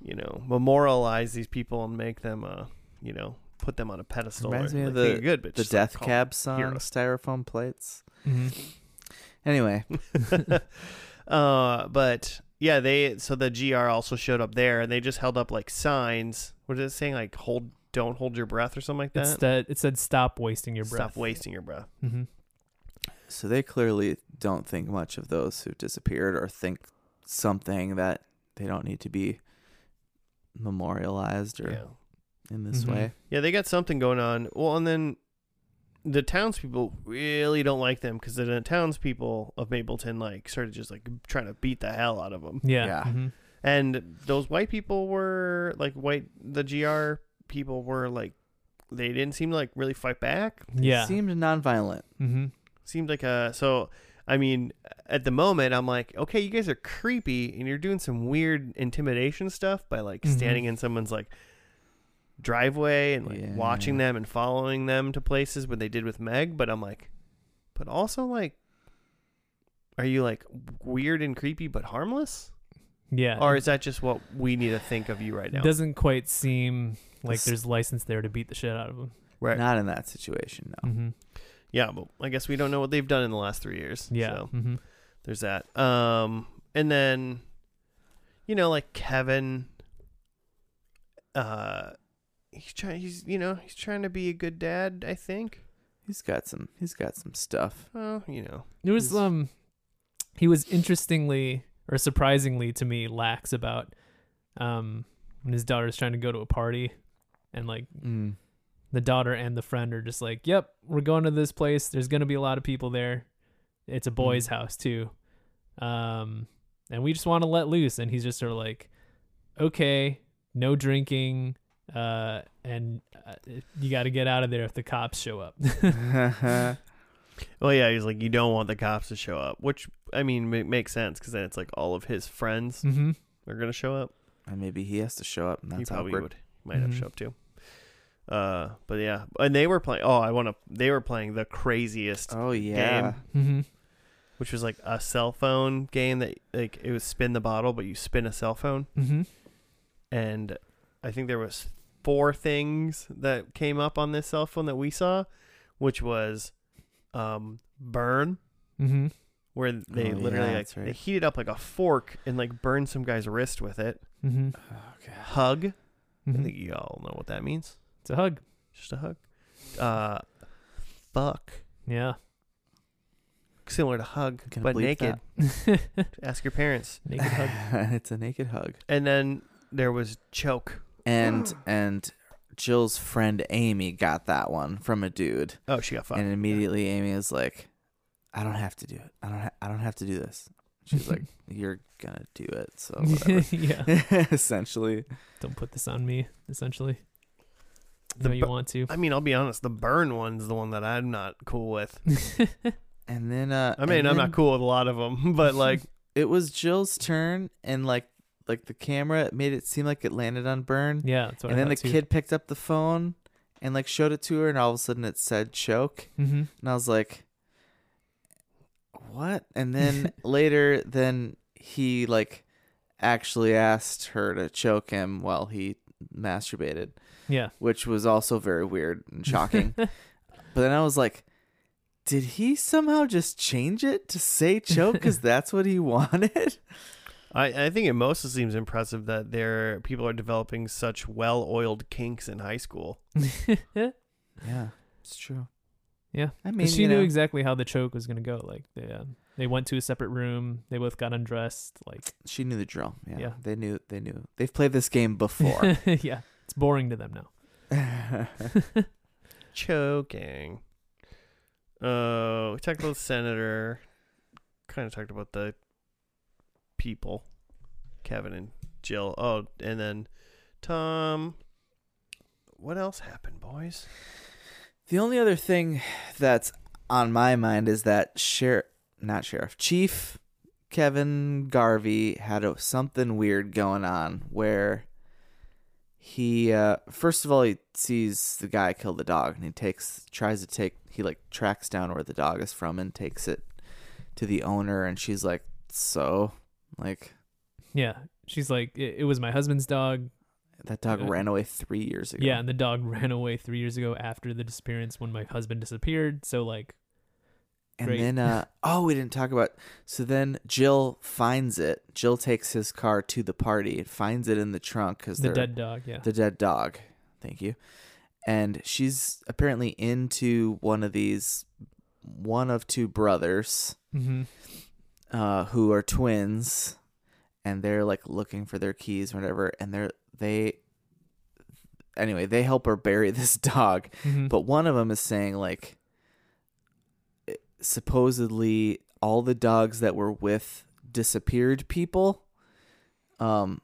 A: you know memorialize these people and make them uh you know put them on a pedestal.
C: Reminds
A: or,
C: me
A: like,
C: of
A: think
C: the-
A: you're good, but
C: The
A: just, like,
C: Death Cab song,
A: heroes.
C: styrofoam plates.
B: hmm
C: Anyway,
A: uh, but yeah, they so the GR also showed up there, and they just held up like signs. What is it saying? Like hold, don't hold your breath, or something like
B: It's
A: that.
B: that it said stop wasting your breath.
A: Stop wasting your breath.
B: hmm
C: so they clearly don't think much of those who disappeared or think something that they don't need to be memorialized or
A: Yeah,
C: in this
B: Mhm.
C: way.
A: yeah, they got something going on. Well, and then the townspeople really don't like them because the townspeople of Mapleton like started just like trying to beat the hell out of them.
B: Yeah.
C: Yeah.
B: mhm.
A: And those white people were like white. The GR people were like they didn't seem to like really fight back.
B: Yeah.
C: Seemed nonviolent.
B: hmm
A: seemed like a so i mean at the moment i'm like okay you guys are creepy and you're doing some weird intimidation stuff by like
B: Mhm.
A: standing in someone's like driveway and like
C: Yeah.
A: watching them and following them to places what they did with meg but i'm like but also like are you like weird and creepy but harmless
B: Yeah.
A: or is that just what we need to think of you right now?
B: it doesn't quite seem like there's license there to beat the shit out of them.
A: right
C: Not in that situation, no.
B: hmm
A: yeah, but I guess we don't know what they've done in the last three years.
B: Yeah.
A: So
B: hmm
A: there's that. Um, and then, you know, like Kevin, uh, he's trying. He's you know he's trying to be a good dad. I think.
C: He's got some. He's got some stuff.
A: Well, you know.
B: It was um, he was interestingly or surprisingly to me lax about um when his daughter's trying to go to a party, and like
C: Mm.
B: the daughter and the friend are just like, "Yep, we're going to this place. There's gonna be a lot of people there. It's a boys' house too, um, and we just want to let loose." And he's just sort of like, "Okay, no drinking, uh, and uh, you got to get out of there if the cops show up."
A: Well, yeah, he's like, you don't want the cops to show up, which I mean ma- makes sense because then it's like all of his friends
B: mm-hmm.
A: are gonna show up.
C: and maybe he has to show up. And that's
A: he probably
C: awkward.
A: would might have
B: Mhm.
A: show up too. Uh, but yeah, and they were playing. Oh, I want to. They were playing the craziest,
C: Oh yeah.
B: Mm-hmm.
A: which was like a cell phone game that like it was spin the bottle, but you spin a cell phone,
B: Mm-hmm.
A: and I think there was four things that came up on this cell phone that we saw, which was, um, burn.
B: Mm-hmm.
A: Where they
C: Oh,
A: literally
C: yeah,
A: like
C: right.
A: they heated up like a fork and like burned some guy's wrist with it.
B: Mm-hmm.
C: Okay.
A: Hug. I
B: Mhm.
A: think you all know what that means.
B: It's a hug.
A: Just a hug. Uh, fuck.
B: Yeah.
A: Similar to hug, but naked.
B: Naked
A: Ask your parents.
B: Naked hug.
C: it's a naked hug.
A: And then there was choke.
C: And and Jill's friend Amy got that one from a dude,
A: Oh, she got fucked.
C: and immediately Amy is like, "I don't have to do it. I don't. Ha- I don't have to do this." She's like, "You're gonna do it." So whatever.
B: yeah.
C: Essentially,
B: Don't put this on me, essentially.
A: The
B: no, you
A: bu-
B: want to.
A: I mean, I'll be honest. The burn one's the one that I'm not cool with.
C: and then uh,
A: I mean, I'm
C: then
A: not cool with a lot of them, but like,
C: It was Jill's turn, and like like the camera made it seem like it landed on Burn,
B: yeah, that's what
C: and
B: I
C: then the
B: too.
C: kid picked up the phone and like showed it to her, and all of a sudden it said choke.
B: Mm-hmm.
C: And I was like, what? And then later, then he like actually asked her to choke him while he masturbated,
B: Yeah.
C: which was also very weird and shocking. but then I was like, did he somehow just change it to say choke because that's what he wanted?
A: I, I think it mostly seems impressive that there people are developing such well-oiled kinks in high school.
C: Yeah, it's true.
B: Yeah.
C: I
B: 'Cause
C: mean,
B: she knew
C: know,
B: exactly how the choke was gonna go. Like they uh, they went to a separate room. They both got undressed. Like
C: she knew the drill. Yeah,
B: Yeah.
C: they knew. They knew. They've played this game before.
B: yeah, it's boring to them now.
A: Choking. Uh, we talked about the senator. Kind of talked about the people, Kevin and Jill. Oh, and then Tom. What else happened, boys?
C: The only other thing that's on my mind is that sheriff, not sheriff, Chief Kevin Garvey had a, something weird going on where he, uh, first of all, he sees the guy kill the dog and he takes, tries to take, he like tracks down where the dog is from and takes it to the owner. And she's like, so, like,
B: Yeah, she's like, it, it was my husband's dog.
C: that dog
B: Uh,
C: ran away three years ago.
B: Yeah, and the dog ran away three years ago after the disappearance when my husband disappeared. So like,
C: And
B: Great.
C: then, uh, oh, we didn't talk about. So then Jill finds it. Jill takes his car to the party and finds it in the trunk because
B: the dead dog. Yeah.
C: the dead dog. Thank you. And she's apparently into one of these, one of two brothers,
B: mm-hmm.
C: Uh, who are twins, and they're like looking for their keys or whatever. And they're they, anyway, they help her bury this dog.
B: Mm-hmm.
C: But one of them is saying like supposedly all the dogs that were with disappeared people um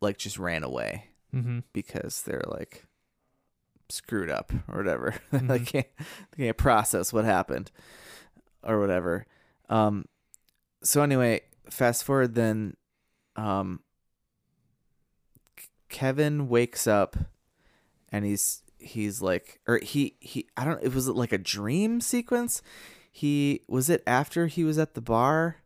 C: like just ran away
B: mm-hmm.
C: because they're like screwed up or whatever. they
B: Mhm.
C: can't they can't process what happened or whatever. Um so anyway, fast forward then um Kevin wakes up and he's he's like or he he I don't it was like a dream sequence. He was it after he was at the bar?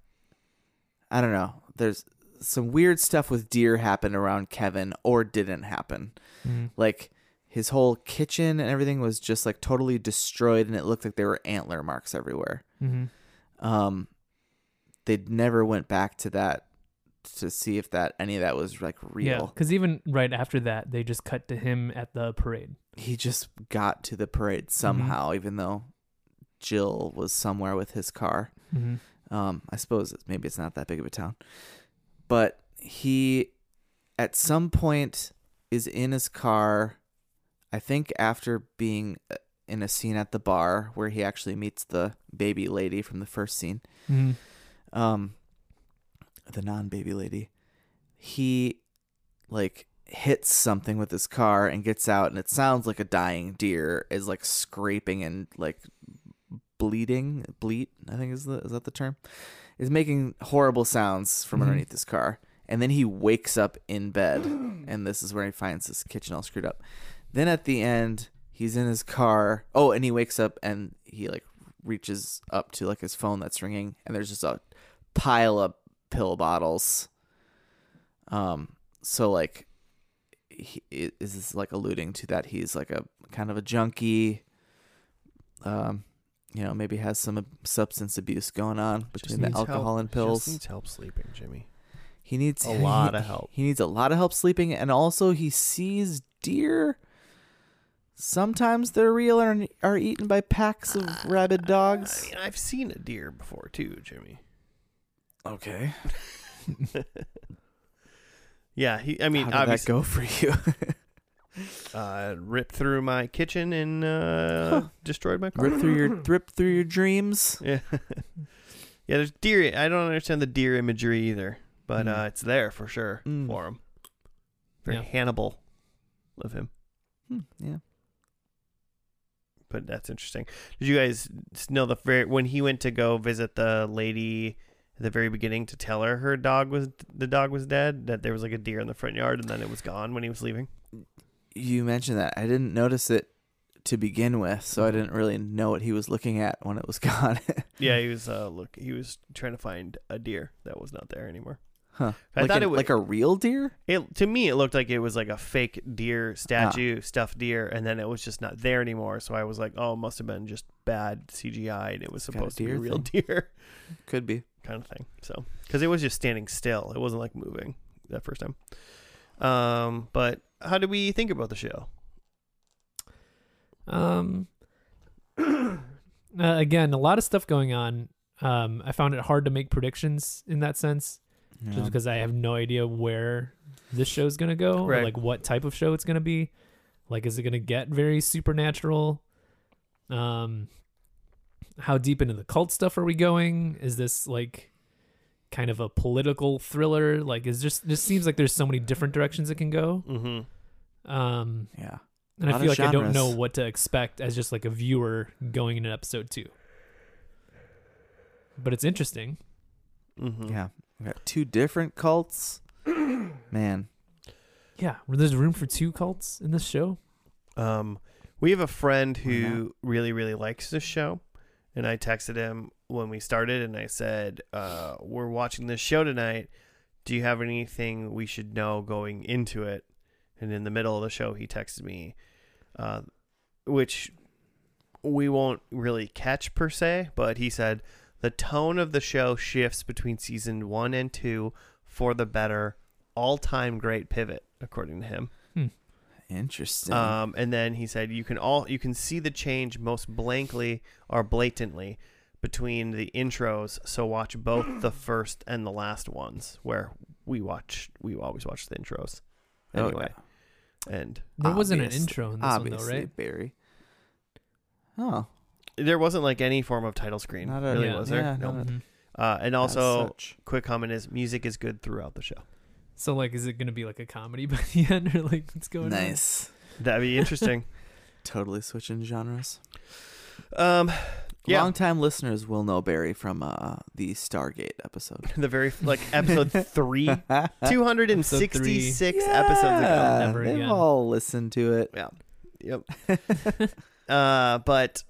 C: I don't know. There's some weird stuff with deer happened around Kevin or didn't happen
B: Mm-hmm.
C: like his whole kitchen and everything was just like totally destroyed, and it looked like there were antler marks everywhere.
B: Mm-hmm.
C: Um, they never went back to that to see if that any of that was like real.
B: Yeah, because even right after that, they just cut to him at the parade.
C: He just got to the parade somehow, even though Jill was somewhere with his car.
B: Mm-hmm.
C: Um, I suppose it's, maybe it's not that big of a town, but he, at some point, is in his car. I think after being uh, in a scene at the bar where he actually meets the baby lady from the first scene,
B: Mm-hmm.
C: Um, the non-baby lady, he like hits something with his car and gets out, and it sounds like a dying deer is like scraping and like bleeding, bleat. I think is the is that the term? Is making horrible sounds from
B: Mhm.
C: underneath his car, and then he wakes up in bed, and this is where he finds his kitchen all screwed up. Then at the end, he's in his car. Oh, and he wakes up and he like reaches up to like his phone that's ringing, and there's just a pile of pill bottles. Um, so like, he is this like alluding to that he's like a kind of a junkie. Um, you know, maybe has some uh, substance abuse going on between the alcohol
A: help.
C: and pills.
A: needs help sleeping, Jimmy.
C: He needs
A: A lot of help.
C: He needs a lot of help sleeping, and also he sees deer. Sometimes they're real and are eaten by packs of rabid dogs.
A: I mean, I've seen a deer before too, Jimmy.
C: Okay,
A: Yeah, he. I mean,
C: how did that
A: obviously,
C: go for you?
A: uh, ripped through my kitchen and uh, destroyed my car.
C: rip through your rip through your dreams.
A: Yeah, yeah. There's deer. I don't understand the deer imagery either, but
C: Mm.
A: uh, it's there for sure
C: Mm.
A: for him. Very
B: Yeah.
A: Hannibal of him.
C: Hmm, yeah.
A: but that's interesting. Did you guys know the very when he went to go visit the lady the very beginning to tell her her dog was the dog was dead? That there was like a deer in the front yard and then it was gone when he was leaving.
C: You mentioned that. I didn't notice it to begin with, so I didn't really know what he was looking at when it was gone.
A: Yeah, he was uh look he was trying to find a deer that was not there anymore.
C: huh.
A: I
C: like
A: thought
C: an-
A: it was
C: like a real deer?
A: it to me it looked like it was like a fake deer statue, stuffed deer, and then it was just not there anymore. So I was like, oh, it must have been just bad CGI, and it was supposed to be a real
C: thing.
A: deer.
C: Could be.
A: Kind of thing. So, because it was just standing still, it wasn't like moving that first time. Um, but how did we think about the show?
B: Um, uh, again, a lot of stuff going on. Um, I found it hard to make predictions in that sense,
C: Yeah.
B: just because I have no idea where this show's gonna go,
A: Right.
B: or like what type of show it's gonna be. Like, is it gonna get very supernatural? Um, how deep into the cult stuff are we going? Is this like kind of a political thriller? Like, is just just seems like there's so many different directions it can go.
A: Mm-hmm.
B: Um,
C: yeah.
B: and I feel
C: of
B: like I don't know what to expect as just like a viewer going into episode two. But it's interesting.
A: Mm-hmm.
C: Yeah. We got two different cults. Man.
B: Yeah, there's room for two cults in this show.
A: Um, we have a friend who really, really likes this show, and I texted him when we started, and I said, uh, "We're watching this show tonight. Do you have anything we should know going into it?" And in the middle of the show, he texted me, uh, which we won't really catch per se, but he said the tone of the show shifts between season one and two for the better. All-time great pivot, according to him.
C: Interesting.
A: Um, and then he said you can all you can see the change most blankly or blatantly between the intros. So watch both the first and the last ones, where we watch we always watch the intros
C: Oh,
A: anyway. And
B: There wasn't an intro in this
C: Obviously,
B: one though, right?
C: Barry. Oh.
A: there wasn't like any form of title screen,
C: Not a-
A: really,
B: yeah,
A: was there?
C: yeah,
A: no.
C: not
B: Mhm.
A: Uh, and also, quick comment is music is good throughout the show.
B: So like, is it gonna be like a comedy by the end, or like what's going on?
C: nice.
A: That'd be interesting.
C: Totally switching genres.
A: um, yeah,
C: Longtime listeners will know Barry from uh, the Stargate episode.
A: the very like episode three, two hundred and sixty-six episodes ago.
C: Yeah,
B: Never
C: they've
B: again.
C: all listened to it.
A: Yeah. Yep. uh, but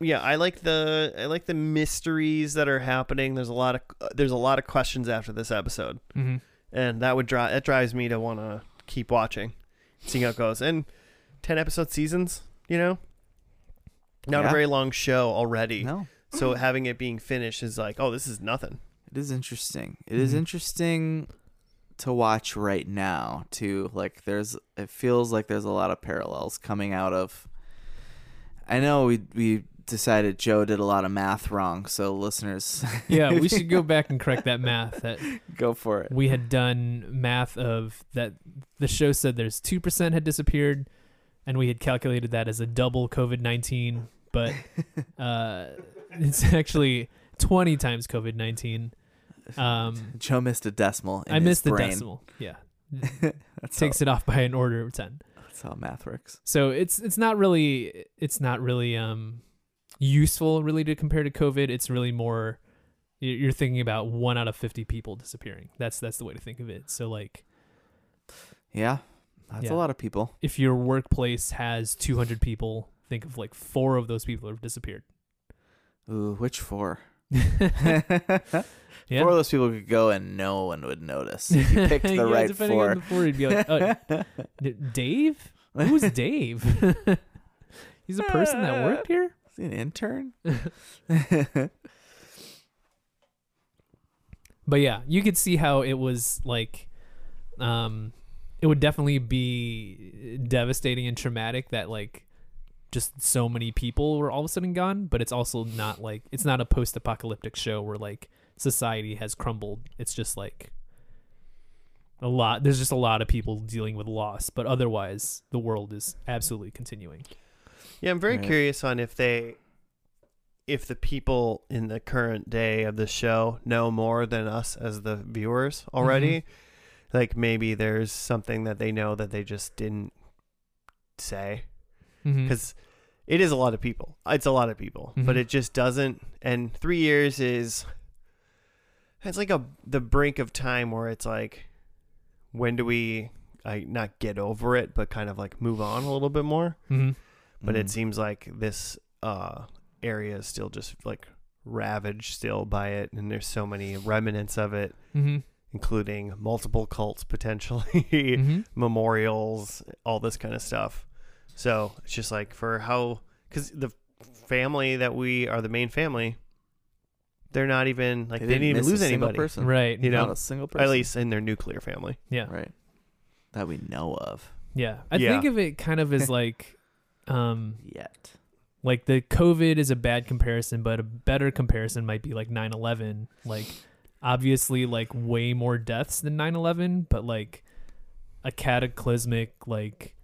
A: yeah, I like the I like the mysteries that are happening. There's a lot of there's a lot of questions after this episode,
B: hmm
A: and that would drive that drives me to want to keep watching. seeing how it goes. And ten episode seasons, you know, not a very long show already.
C: No,
A: So having it being finished is like, oh, this is nothing.
C: it is interesting. It is
B: Mhm.
C: interesting to watch right now too. Like there's, it feels like there's a lot of parallels coming out of. I know we we decided Joe did a lot of math wrong, so listeners,
B: yeah, we should go back and correct that math. That
C: go for it.
B: we had done math of that. The show said there's two percent had disappeared, and we had calculated that as a double COVID nineteen, but uh, it's actually twenty times COVID nineteen. Um,
C: Joe missed a decimal. In
B: I missed the
C: brain.
B: decimal. Yeah, takes it off by an order of ten.
C: That's how math works.
B: So it's it's not really it's not really um useful really to compare to COVID. It's really more you- you're thinking about one out of fifty people disappearing. That's that's the way to think of it. So like
C: Yeah, that's
B: Yeah.
C: a lot of people.
B: if your workplace has 200 people, think of like four of those people have disappeared.
C: Ooh, which four?
B: Yeah.
C: Four of those people could go and no one would notice. If you picked the
B: Yeah,
C: right
B: depending
C: four.
B: On the four, you'd be like, oh, D- Dave? Who's Dave? He's a person that worked here.
C: An intern?
B: But yeah, you could see how it was like, um, it would definitely be devastating and traumatic that like just so many people were all of a sudden gone. But it's also not like it's not a post-apocalyptic show where like society has crumbled. It's just like a lot. There's just a lot of people dealing with loss, but otherwise the world is absolutely continuing.
A: Yeah, I'm very
C: Right.
A: curious on if they, if the people in the current day of the show know more than us as the viewers already. Like maybe there's something that they know that they just didn't say
B: Mhm.
A: because it is a lot of people. It's a lot of people, but
B: Mhm.
A: it just doesn't. And three years is it's like a the brink of time where it's like, when do we? I not get over it, but kind of like move on a little bit more
B: Mhm.
A: But it
C: Mm.
A: seems like this uh area is still just like ravaged still by it and there's so many remnants of it
B: Mhm.
A: including multiple cults potentially
B: Mhm.
A: memorials all this kind of stuff so it's just like for how because the family that we are the main family they're not even like they, didn't, even lose
C: a
A: anybody
C: person.
B: Right.
A: You know,
C: Not a single person.
A: at least in their nuclear family
B: Yeah.
C: right. That we know of
B: Yeah. I
A: Yeah.
B: think of it kind of as like um
C: yet.
B: like the COVID is a bad comparison, but a better comparison might be like 9/11. Like obviously like way more deaths than 9/11, but like a cataclysmic like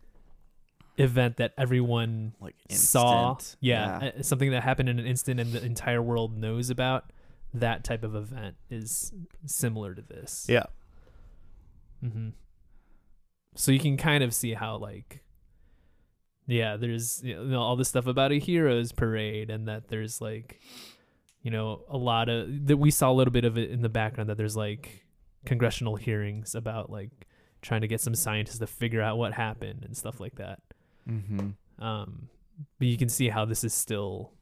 B: event that everyone
C: Like
B: saw.
C: instant.
B: Yeah, uh, something that happened in an instant and the entire world knows about. That type of event is similar to this.
A: yeah
B: hmm So you can kind of see how like, yeah, there's you know, all this stuff about a heroes parade, and that there's like, you know, a lot of that we saw a little bit of it in the background. That there's like congressional hearings about like trying to get some scientists to figure out what happened and stuff like that.
C: Mm-hmm.
B: Um, but you can see how this is still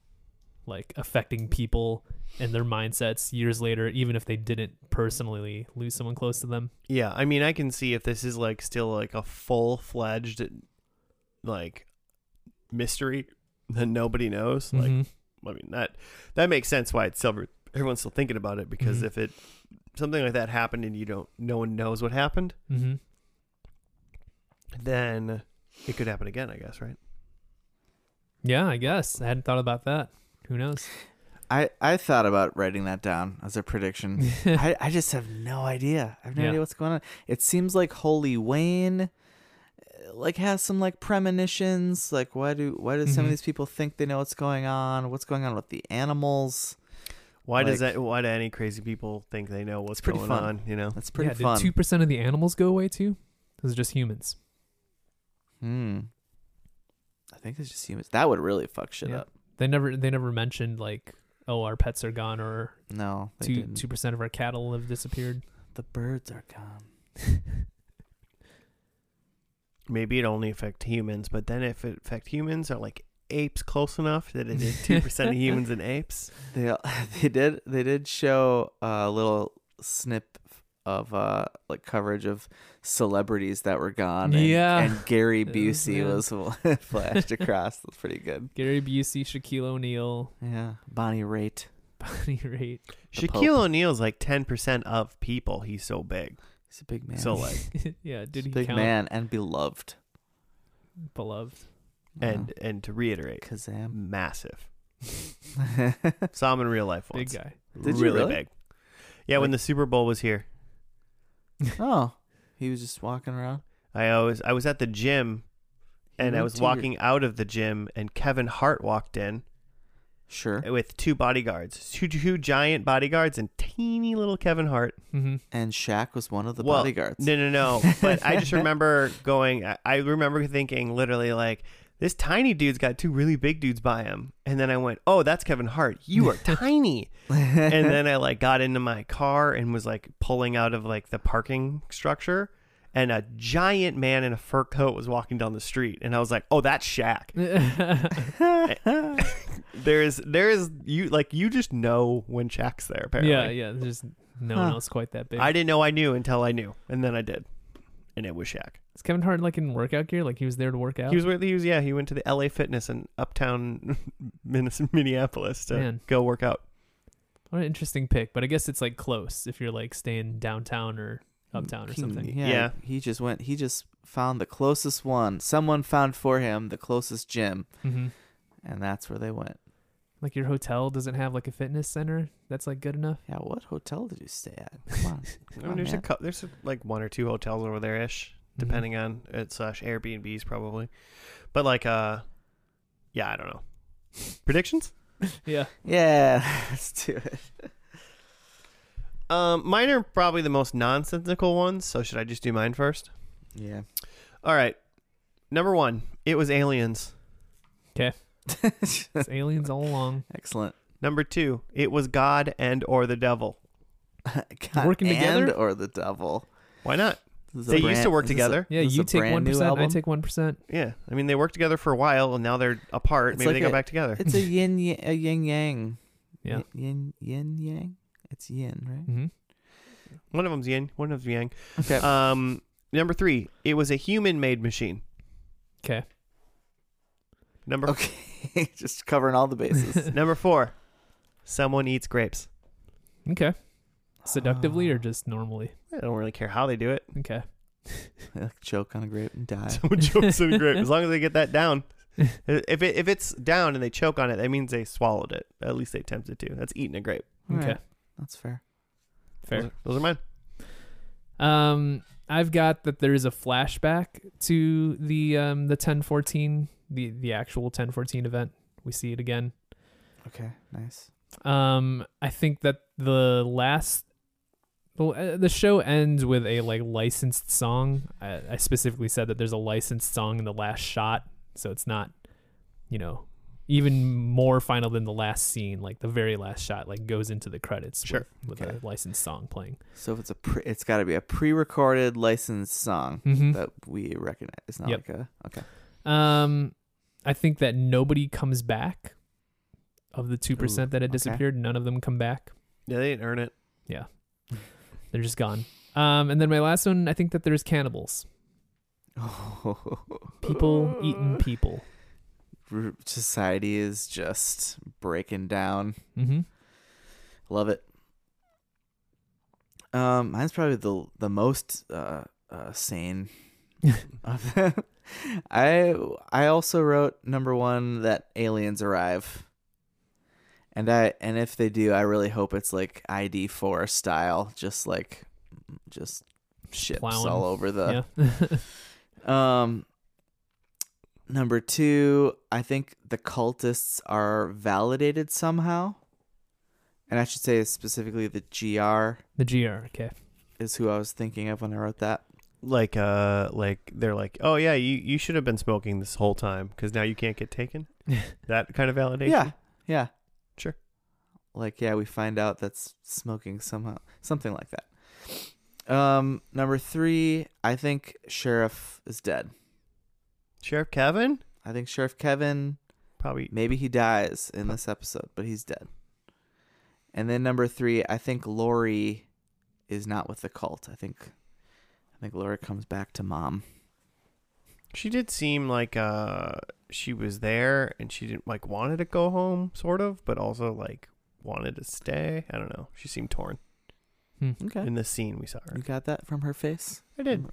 B: like affecting people and their mindsets years later, even if they didn't personally lose someone close to them.
A: Yeah, I mean, I can see if this is like still like a full fledged like mystery that nobody knows. Like,
B: Mhm.
A: I mean that that makes sense why it's still everyone's still thinking about it because
B: Mhm.
A: if it something like that happened and you don't no one knows what happened,
B: Mm-hmm.
A: then it could happen again. I guess, right?
B: Yeah, I guess. I hadn't thought about that. Who knows?
C: I, I thought about writing that down as a prediction. I, I just have no idea. I have no
B: Yeah.
C: idea what's going on. It seems like Holy Wayne uh, like has some like premonitions. Like why do why do some
B: Mhm.
C: of these people think they know what's going on? What's going on with the animals?
A: Why does that? Why do any crazy people think they know what's
C: pretty
A: going
C: fun.
A: on? You know,
C: That's pretty
B: yeah,
C: fun.
B: Did two percent of the animals go away too? Those are just humans.
C: Hmm. I think it's just humans. That would really fuck shit
B: Yeah.
C: up.
B: They never they never mentioned like, oh, our pets are gone or
C: No,
B: two two percent of our cattle have disappeared.
C: The birds are gone.
A: maybe it only affect humans, but then if it affect humans, are like apes close enough that it is two percent of humans and apes?
C: They they did they did show a little snip of uh like coverage of celebrities that were gone. And,
B: Yeah.
C: and Gary Busey
B: yeah.
C: was flashed across. That's pretty good.
B: Gary Busey, Shaquille O'Neal,
C: Yeah, Bonnie Raitt.
B: Bonnie Raitt.
C: The
A: Shaquille
C: Pope.
A: O'Neal's like ten percent of people. He's so big.
C: He's a big man.
A: So like,
B: yeah, did he
C: big
B: count
C: man and beloved.
B: beloved?
A: and and to reiterate,
C: Kazaam.
A: massive. Saw him in real life once.
B: Big guy.
C: Did you
A: really,
C: really?
A: big. Yeah, when the Super Bowl was here,
C: oh, he was just walking around.
A: I always I was at the gym, and I
C: went
A: was
C: to your-
A: walking out of the gym, and Kevin Hart walked in
C: Sure.
A: with two bodyguards, two two giant bodyguards, and teeny little Kevin Hart.
B: hmm
C: And Shaq was one of the
A: Well,
C: bodyguards.
A: No, no, no. But I just remember going. I- I remember thinking literally like. This tiny dude's got two really big dudes by him, and then I went, "Oh, that's Kevin Hart. You are tiny." and then I like got into my car and was like pulling out of like the parking structure, and a giant man in a fur coat was walking down the street, and I was like, "Oh, that's Shaq." There's, there's you like you just know when Shaq's there. Apparently,
B: yeah, yeah. There's no one
C: Huh.
B: else quite that big.
A: I didn't know I knew until I knew, and then I did, and it was Shaq.
B: Is Kevin Hart like in workout gear? Like he was there to work out?
A: He was with he was yeah he went to the L.A. Fitness in uptown Minnes- Minneapolis to
B: Man.
A: go work out.
B: What an interesting pick, but I guess it's like close if you're like staying downtown or uptown or something.
C: Yeah,
A: Yeah.
C: He just went. He just found the closest one. Someone found for him the closest gym,
B: hmm
C: and that's where they went.
B: Like your hotel doesn't have like a fitness center that's like good enough.
C: Yeah. What hotel did you stay at? Come on.
A: I mean,
C: on,
A: there's a
C: man.
A: cou- there's like one or two hotels over there ish,
B: Mhm.
A: depending on it slash Airbnbs probably, but like uh, yeah I don't know. Predictions?
B: Yeah.
C: Yeah. Let's do it.
A: Um, mine are probably the most nonsensical ones. So should I just do mine first?
C: Yeah.
A: All right. Number one, it was aliens. Okay.
B: it's aliens all along.
C: Excellent.
A: Number two, it was God and or the devil.
C: God,
B: Working
C: and
B: together?
C: or the devil.
A: Why not?
C: This is a
A: They used to work
C: is this a-
A: together.
B: Yeah, you
C: a
B: take one
C: new
B: percent, I take one percent.
A: Yeah, I mean they worked together for a while and now they're apart.
C: It's
A: Maybe
C: like
A: they go back together.
C: It's a yin y- a yin yang.
B: Yeah.
C: Yin yin yang. It's yin, right?
B: hmm
A: One of them's yin, one of them's yang.
C: Okay.
A: Um, number three, it was a human-made machine.
B: Okay.
A: Number
C: okay. Just covering all the bases.
A: number four, someone eats grapes.
B: Okay. Seductively
C: Ah.
B: or just normally?
A: I don't really care how they do it.
B: Okay.
C: They, like choke on a grape and die.
A: Someone chokes on a grape as long as they get that down. If it if it's down and they choke on it, that means they swallowed it. At least they attempted to. That's eating a grape.
B: Okay.
C: right. That's fair.
B: Fair.
A: Those are, those are mine.
B: Um, I've got that there is a flashback to the um the 1014 the the actual 1014 event. We see it again.
C: Okay. Nice.
B: Um, I think that the last well, uh, the show ends with a like licensed song. I, I specifically said that there's a licensed song in the last shot, so it's not, you know, even more final than the last scene. Like the very last shot, like goes into the credits
A: Sure.
B: with, with
C: Okay.
B: a licensed song playing.
C: So if it's a pre, it's got to be a pre-recorded licensed song
B: Mm-hmm.
C: that we recognize. It's not
B: Yep.
C: like a okay.
B: Um, I think that nobody comes back. Of the two percent that had
C: okay.
B: disappeared, none of them come back.
A: Yeah, they didn't earn it.
B: Yeah, they're just gone. Um, and then my last one, I think that there's cannibals. Oh. People eating people.
C: Society is just breaking down.
B: Mm-hmm.
C: Love it. Um, mine's probably the the most uh, uh sane. of them. I I also wrote number one that aliens arrive, and I and if they do, I really hope it's like ID four style, just like just ships
B: Plowing.
C: all over the.
B: yeah.
C: Um, number two, I think the cultists are validated somehow, and I should say specifically the GR
B: the GR. Okay.
C: is who I was thinking of when I wrote that.
A: Like uh, like they're like, oh yeah, you you should have been smoking this whole time because now you can't get taken. that kind of validation.
C: Yeah, yeah,
A: Sure.
C: Like yeah, we find out that's smoking somehow, something like that. Um, number three, I think Sheriff is dead.
A: Sheriff Kevin
C: I think Sheriff Kevin
A: probably.
C: Maybe he dies in this episode, but he's dead. And then number three, I think Laurie is not with the cult. I think I think Laura comes back to mom.
A: She did seem like uh she was there and she didn't like wanted to go home, sort of, but also like wanted to stay. I don't know. She seemed torn
C: Okay.
A: in the scene we saw her.
C: You got that from her face?
A: I did.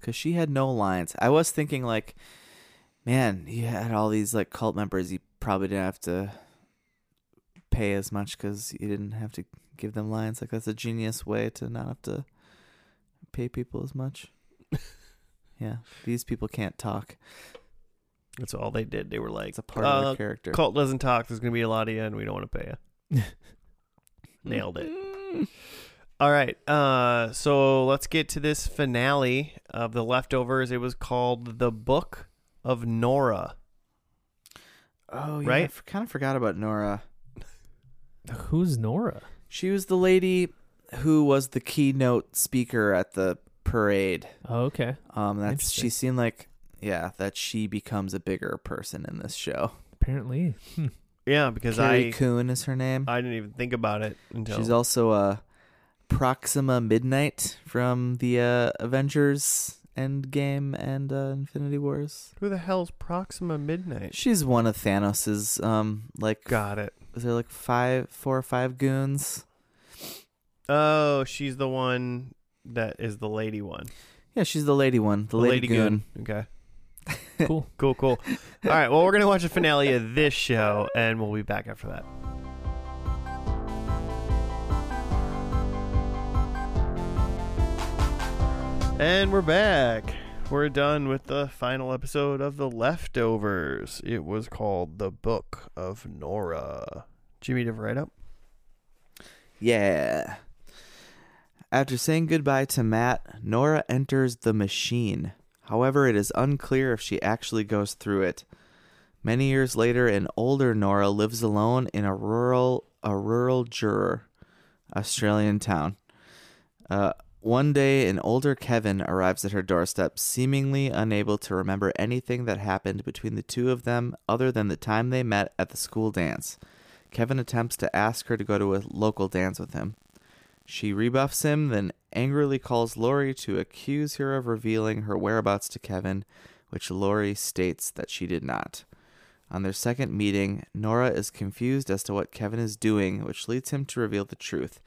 C: Cuz she had no lines. I was thinking like man, you had all these like cult members you probably didn't have to pay as much cuz you didn't have to give them lines. Like that's a genius way to not have to pay people as much. yeah, these people can't talk.
A: That's all they did. They were like,
C: It's a part of
A: uh,
C: their character.
A: cult doesn't talk. There's gonna be a lot of you, and we don't want to pay you. Nailed it. All right. Uh, so let's get to this finale of the leftovers. It was called the Book of Nora.
C: Oh, yeah, I
A: Right?
C: f- kind of forgot about Nora.
B: Who's Nora?
C: She was the lady who was the keynote speaker at the parade.
B: Oh, okay.
C: Um, that's she
B: Interesting.
C: seemed like yeah that she becomes a bigger person in this show.
B: Apparently. Hmm.
A: Yeah, because
C: Carrie
A: I
C: Coon is her name.
A: I didn't even think about it until
C: She's also uh, Proxima Midnight from the uh, Avengers Endgame and uh, Infinity Wars.
A: who the hell's Proxima Midnight?
C: She's one of Thanos's um like
A: Got it.
C: is there like five four or five goons?
A: Oh, she's the one that is the lady one.
C: Yeah, she's the lady one, the, lady, goon.
A: Okay.
B: Cool.
A: Cool, cool. All right. Well, we're going to watch the finale of this show, and we'll be back after that. And we're back. We're done with the final episode of The Leftovers. It was called The Book of Nora. Jimmy, to write up?
C: Yeah. After saying goodbye to Matt, Nora enters the machine. However, it is unclear if she actually goes through it. Many years later, an older Nora lives alone in a rural a rural juror, Australian town. Uh, one day, an older Kevin arrives at her doorstep, seemingly unable to remember anything that happened between the two of them other than the time they met at the school dance. Kevin attempts to ask her to go to a local dance with him. She rebuffs him, then angrily calls Laurie to accuse her of revealing her whereabouts to Kevin, which Laurie states that she did not. On their second meeting, Nora is confused as to what Kevin is doing, which leads him to reveal the truth.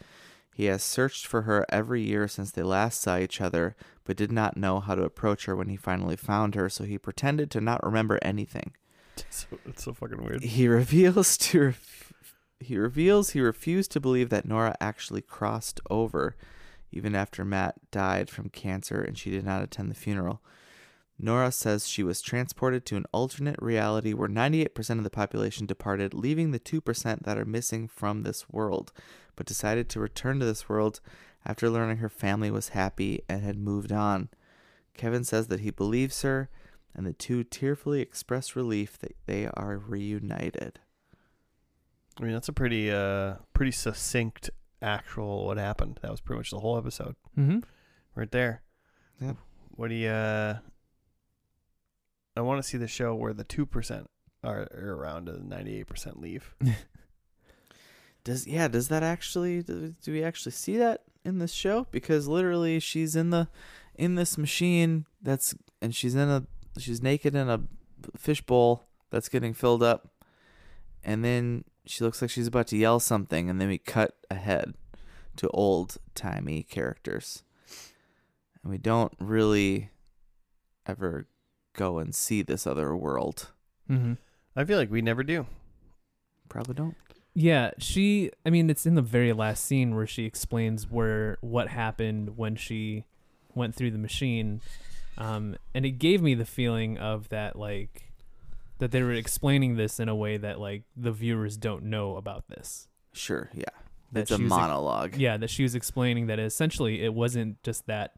C: He has searched for her every year since they last saw each other, but did not know how to approach her when he finally found her, so he pretended to not remember anything.
A: So, it's so fucking weird.
C: He reveals to ref- he reveals he refused to believe that Nora actually crossed over, even after Matt died from cancer and she did not attend the funeral. Nora says she was transported to an alternate reality where 98% of the population departed, leaving the 2% that are missing from this world, but decided to return to this world after learning her family was happy and had moved on. Kevin says that he believes her, and the two tearfully express relief that they are reunited.
A: I mean, that's a pretty, uh, pretty succinct actual what happened. That was pretty much the whole episode
B: Mm-hmm.
A: right there.
C: Yeah.
A: What do you? Uh, I want to see the show where the two percent are, are around and the ninety-eight percent leave.
C: Does yeah? Does that actually? Do, do we actually see that in this show? Because literally, she's in the in this machine that's and she's in a she's naked in a fishbowl that's getting filled up, and then she looks like she's about to yell something, and then we cut ahead to old timey characters, and we don't really ever go and see this other world.
B: Mm-hmm.
A: I feel like we never do.
C: Probably don't.
B: Yeah, she. I mean, it's in the very last scene where she explains where what happened when she went through the machine, um, and it gave me the feeling of that, like, that they were explaining this in a way that like the viewers don't know about this.
C: Sure, yeah.
B: That
C: It's a
B: ex-
C: monologue.
B: Yeah, that she was explaining that essentially it wasn't just that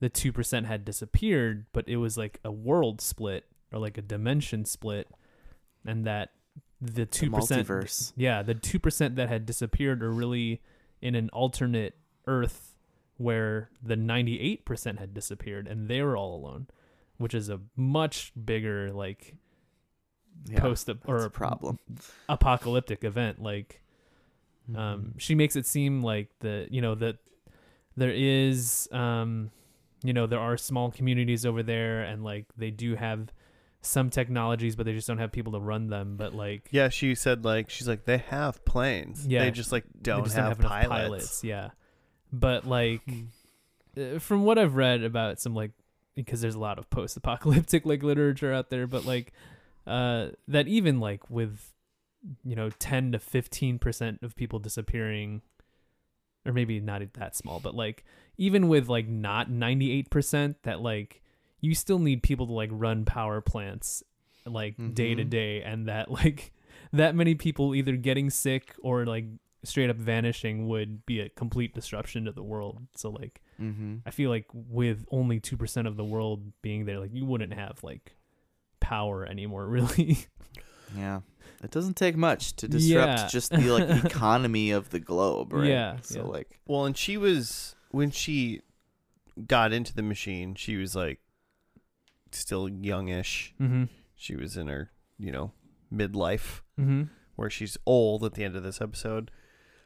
B: the two percent had disappeared, but it was like a world split or like a dimension split, and that the two percent
C: multiverse.
B: yeah, the two percent that had disappeared are really in an alternate Earth where the ninety eight percent had disappeared and they were all alone, which is a much bigger like
C: Yeah,
B: post or
C: a problem
B: apocalyptic event. Like
C: Mm-hmm.
B: um, she makes it seem like the you know that there is um you know there are small communities over there and like they do have some technologies but they just don't have people to run them but like
A: Yeah, she said like she's like they have planes.
B: Yeah.
A: they just like don't
B: just
A: have,
B: enough
A: pilots.
B: yeah but like uh, from what i've read about some like because there's a lot of post-apocalyptic like literature out there but like uh that even like with you know 10 to 15 percent of people disappearing or maybe not that small but like even with like not 98 percent that like you still need people to like run power plants like day to
C: Mhm.
B: day and that like that many people either getting sick or like straight up vanishing would be a complete disruption to the world so like
C: Mm-hmm.
B: I feel like with only 2% of the world being there, like you wouldn't have like power anymore, really.
C: Yeah. It doesn't take much to disrupt
B: Yeah.
C: just the like economy of the globe, right?
B: Yeah,
C: So
B: yeah.
C: like
A: Well, and she was when she got into the machine, she was like still youngish.
B: mm-hmm.
A: She was in her, you know, midlife
B: Mm-hmm.
A: where she's old at the end of this episode.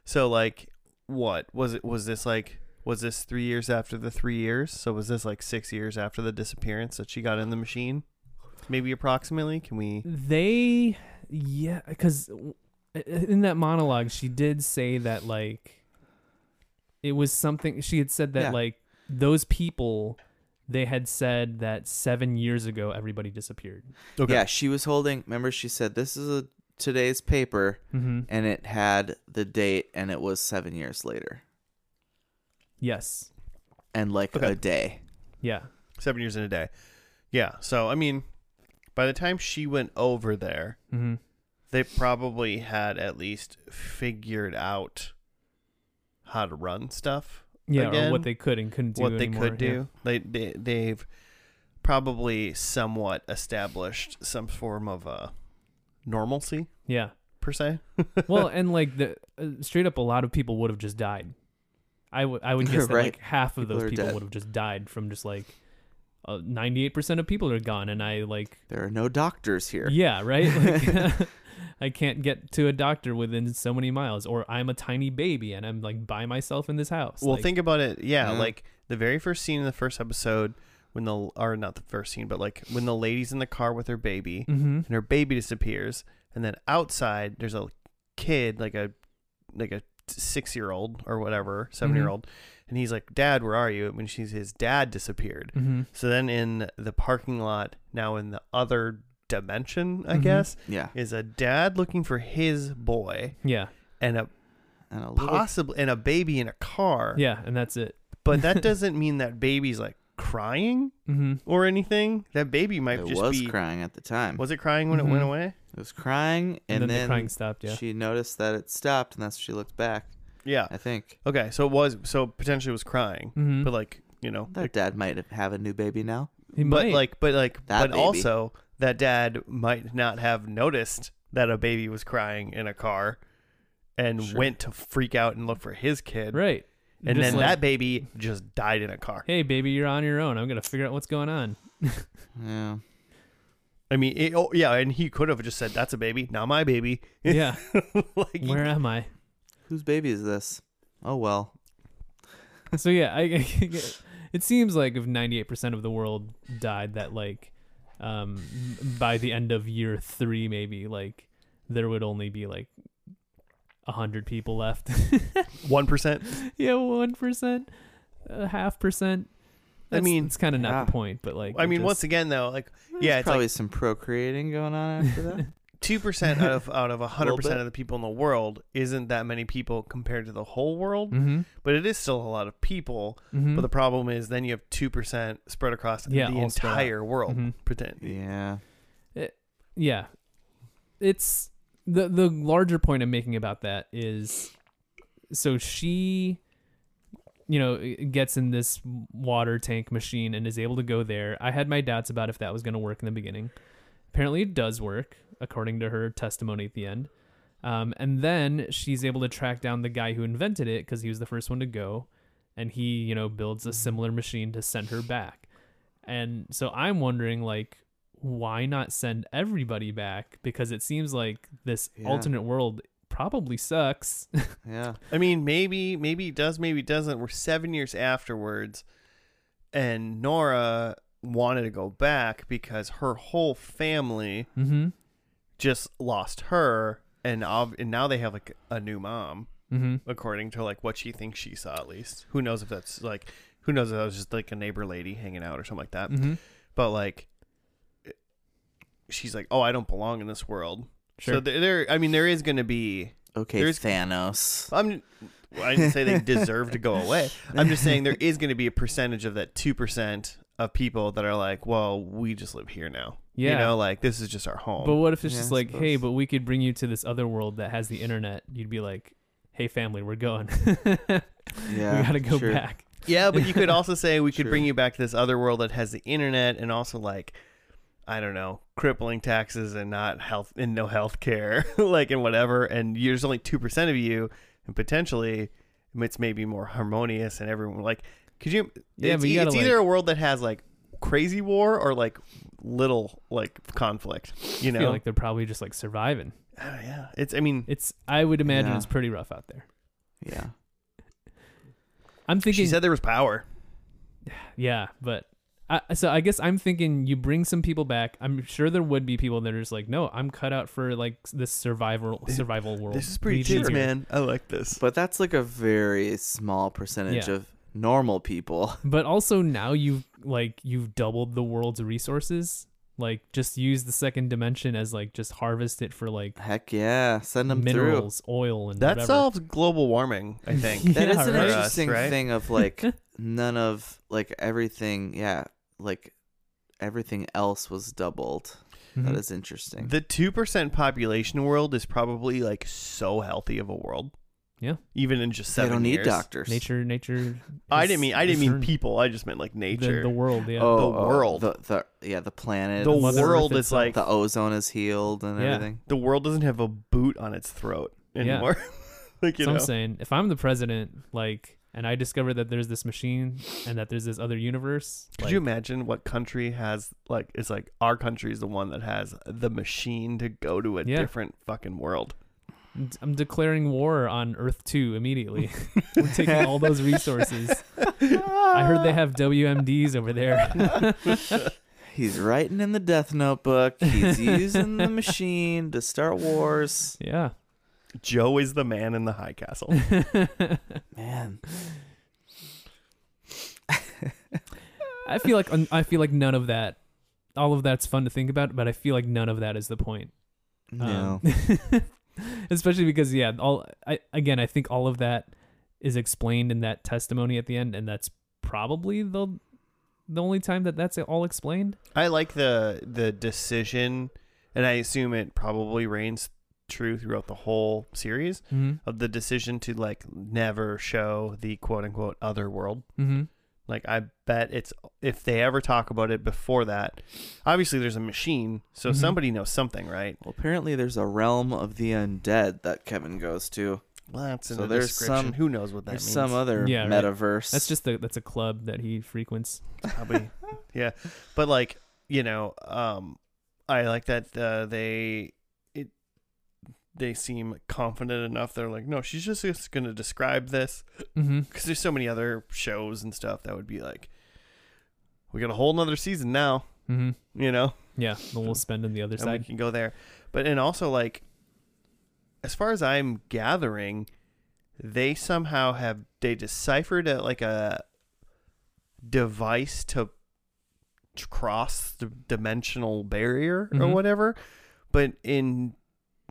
A: So like what was it was this like was this 3 years after the 3 years? So was this like 6 years after the disappearance that she got in the machine? Maybe approximately? Can we
B: They, yeah, because in that monologue, she did say that like it was something. She had said that
C: Yeah.
B: like those people, they had said that seven years ago everybody disappeared.
C: yeah, she was holding remember she said this is a today's paper
B: Mm-hmm.
C: and it had the date and it was 7 years later
B: Yes.
C: and like
A: Okay.
C: a day.
B: Yeah.
A: seven years in a day. Yeah. So I mean, by the time she went over there,
B: Mm-hmm.
A: they probably had at least figured out how to run stuff.
B: Yeah, or
A: Again,
B: what they could and couldn't do.
A: what they could
B: yeah.
A: do. They, they they've probably somewhat established some form of uh, normalcy
B: Yeah.
A: per se.
B: well, and like the uh, straight up, a lot of people would have just died. I would I would guess that
C: Right.
B: like half of
C: People
B: those people
C: dead.
B: would have just died from just like ninety eight percent of people are gone, and I like
C: There are no doctors here.
B: yeah right. Like, I can't get to a doctor within so many miles, or I'm a tiny baby and I'm like by myself in this house.
A: Well,
B: Like,
A: think about it. Yeah, like the very first scene in the first episode when the or not the first scene, but like when the lady's in the car with her baby
B: Mhm.
A: and her baby disappears, and then outside there's a kid like a like a six year old or whatever seven year old, and he's like, "Dad, where are you?" When she's his dad disappeared.
B: Mhm.
A: So then in the parking lot, now in the other dimension, I
B: Mhm.
A: guess,
C: Yeah.
A: is a dad looking for his boy
B: Yeah,
A: and a
C: And a little
A: possible and a baby in a car.
B: yeah, and that's it.
A: But that doesn't mean that baby's like crying
B: hmm
A: or anything. That baby might
C: it
A: just
C: was
A: be
C: crying at the time.
A: Was it crying when it went
B: Mhm.
A: away?
C: It was crying
B: And,
C: and,
B: then, the crying stopped. Yeah.
C: she noticed that it stopped and that's when she looked back.
A: Yeah.
C: I think.
A: Okay, so it was so potentially it was crying.
B: hmm
A: But like, you know,
C: That dad might have a new baby now.
B: he
A: but
B: might.
A: like but like
C: That
A: but
C: baby.
A: also that dad might not have noticed that a baby was crying in a car and
C: Sure.
A: went to freak out and look for his kid.
B: right.
A: And
B: Just
A: then
B: like,
A: that baby just died in a car.
B: hey baby you're on your own i'm gonna figure out what's going on
C: Yeah.
A: I mean, it, oh yeah, and he could have just said, "That's a baby, not my baby."
B: yeah
A: like,
B: where am i
C: Whose baby is this? Oh well.
B: so yeah I, it seems like if 98% of the world died that like um by the end of year three maybe like there would only be like a hundred people left
A: one percent.
B: yeah one percent a half percent
A: I mean,
B: it's kind of not
C: yeah.
B: the point but like
A: I
B: it
A: mean, once again, though, like Yeah, it's
C: probably
A: like-
C: some procreating going on after that.
A: two percent out of out of hundred percent of the people in the world isn't that many people compared to the whole world,
B: Mhm,
A: but it is still a lot of people.
B: mhm.
A: But the problem is, then you have two percent spread across
B: Yeah,
A: the
B: all spread out.
A: entire world.
B: Mhm.
A: Pretend.
C: yeah.
B: yeah it's the the larger point i'm making about that is so she you know gets in this water tank machine and is able to go there i had my doubts about if that was going to work in the beginning apparently it does work according to her testimony at the end um, and then she's able to track down the guy who invented it because he was the first one to go and he you know builds a similar machine to send her back and so i'm wondering like why not send everybody back because it seems like this
C: Yeah.
B: alternate world probably sucks.
C: Yeah.
A: I mean, maybe, maybe it does, maybe it doesn't. We're seven years afterwards, and Nora wanted to go back because her whole family
B: mm-hmm.
A: Just lost her, and ob- and now they have like a new mom,
B: Mm-hmm.
A: according to like what she thinks she saw at least. Who knows if that's like, who knows if that was just like a neighbor lady hanging out or something like that.
B: Mm-hmm.
A: But like, she's like, oh, I don't belong in this world.
B: Sure.
A: So there, there, I mean, there is going to be
C: Okay,
A: There's-
C: Thanos.
A: I'm. I didn't say they deserve to go away. I'm just saying there is going to be a percentage of that two percent of people that are like, "Well, we just live here now.
B: Yeah.
A: You know, like this is just our home."
B: but what if it's
C: Yeah,
B: just
C: I
B: like, hey,
C: suppose.
B: but we could bring you to this other world that has the internet? You'd be like, hey, family, we're going.
C: Yeah.
B: we gotta go
C: sure.
B: back.
A: yeah, but you could also say we could
C: Sure.
A: bring you back to this other world that has the internet and also like, I don't know, crippling taxes and not health and no health care, like and whatever. And there's only two percent of you, and potentially it's maybe more harmonious and everyone like. Could you?
B: Yeah,
A: it's,
B: but you
A: e-
B: gotta,
A: it's either
B: like-
A: a world that has like crazy war or like little like conflict. You
B: I
A: know,
B: feel like they're probably just like surviving.
A: Oh, yeah. It's. I mean,
B: It's. I would imagine
C: Yeah.
B: it's pretty rough out there.
C: Yeah.
B: I'm thinking.
A: she said there was power.
B: Yeah, but I, so I guess I'm thinking you bring some people back. I'm sure there would be people that are just like, no, I'm cut out for like this survival survival world.
A: This is pretty
B: Leave
A: cheap, man. I like this.
C: But that's like a very small percentage
B: Yeah.
C: of normal people.
B: But also now you've like you've doubled the world's resources. Like just use the second dimension as like just harvest it for like
C: Heck yeah. Send them through.
B: minerals, oil, and
A: That
B: whatever.
A: solves global warming, I think.
C: That
B: Yeah,
C: is an
B: right?
C: interesting
A: Us, right?
C: thing of like none of like everything, yeah, like everything else was doubled.
B: Mhm.
C: That is interesting.
A: The two percent population world is probably like so healthy of a world.
B: Yeah.
A: Even in just seven.
C: they don't need
A: years.
C: doctors.
B: nature. Nature.
A: I didn't mean I didn't mean
B: returned
A: people. I just meant like nature.
B: the world. Yeah.
C: Oh,
A: The
C: oh,
A: world.
C: The, the yeah, the planet.
A: The
B: Mother
A: world
B: Earth
A: is
B: itself.
A: like
C: the ozone is healed and
B: Yeah.
C: everything.
A: the world doesn't have a boot on its throat
B: Yeah.
A: anymore. like you
B: so
A: know.
B: I'm saying, if I'm the president, like, and I discover that there's this machine and that there's this other universe,
A: Could
B: like,
A: you imagine what country has like it's like our country is the one that has the machine to go to a
B: Yeah.
A: different fucking world.
B: I'm declaring war on Earth 2 immediately. We're taking all those resources. I heard they have WMDs over there.
C: He's writing in the death notebook. He's using the machine to start wars.
B: yeah.
A: Joe is the man in the high castle.
C: Man,
B: I feel like I feel like none of that, all of that's fun to think about, but I feel like none of that is the point.
C: no.
B: Um, especially because yeah, all I again I think all of that is explained in that testimony at the end, and that's probably the the only time that that's all explained.
A: I like the the decision, and I assume it probably reigns true throughout the whole series
B: Mm-hmm.
A: of the decision to like never show the quote unquote other world.
B: Mm-hmm.
A: Like I bet it's if they ever talk about it before that, obviously there's a machine, so
B: Mhm.
A: somebody knows something, right?
C: Well, apparently there's a realm of the undead that Kevin goes to.
A: Well, that's in
C: So
A: the
C: there's
A: description.
C: some-
A: Who knows what that
C: There's
A: means?
C: some other
B: Yeah, right.
C: metaverse.
B: That's just the that's a club that he frequents.
A: probably yeah but like you know um i like that uh, they it they seem confident enough they're like no she's just, just gonna describe this
B: Mm-hmm.
A: because there's so many other shows and stuff that would be like we got a whole nother season now
B: Mm-hmm.
A: you know
B: Yeah, then we'll spend on the other
A: and
B: side.
A: we can go there but and also like as far as i'm gathering they somehow have they deciphered a, like a device to cross the dimensional barrier or
B: Mhm.
A: whatever but in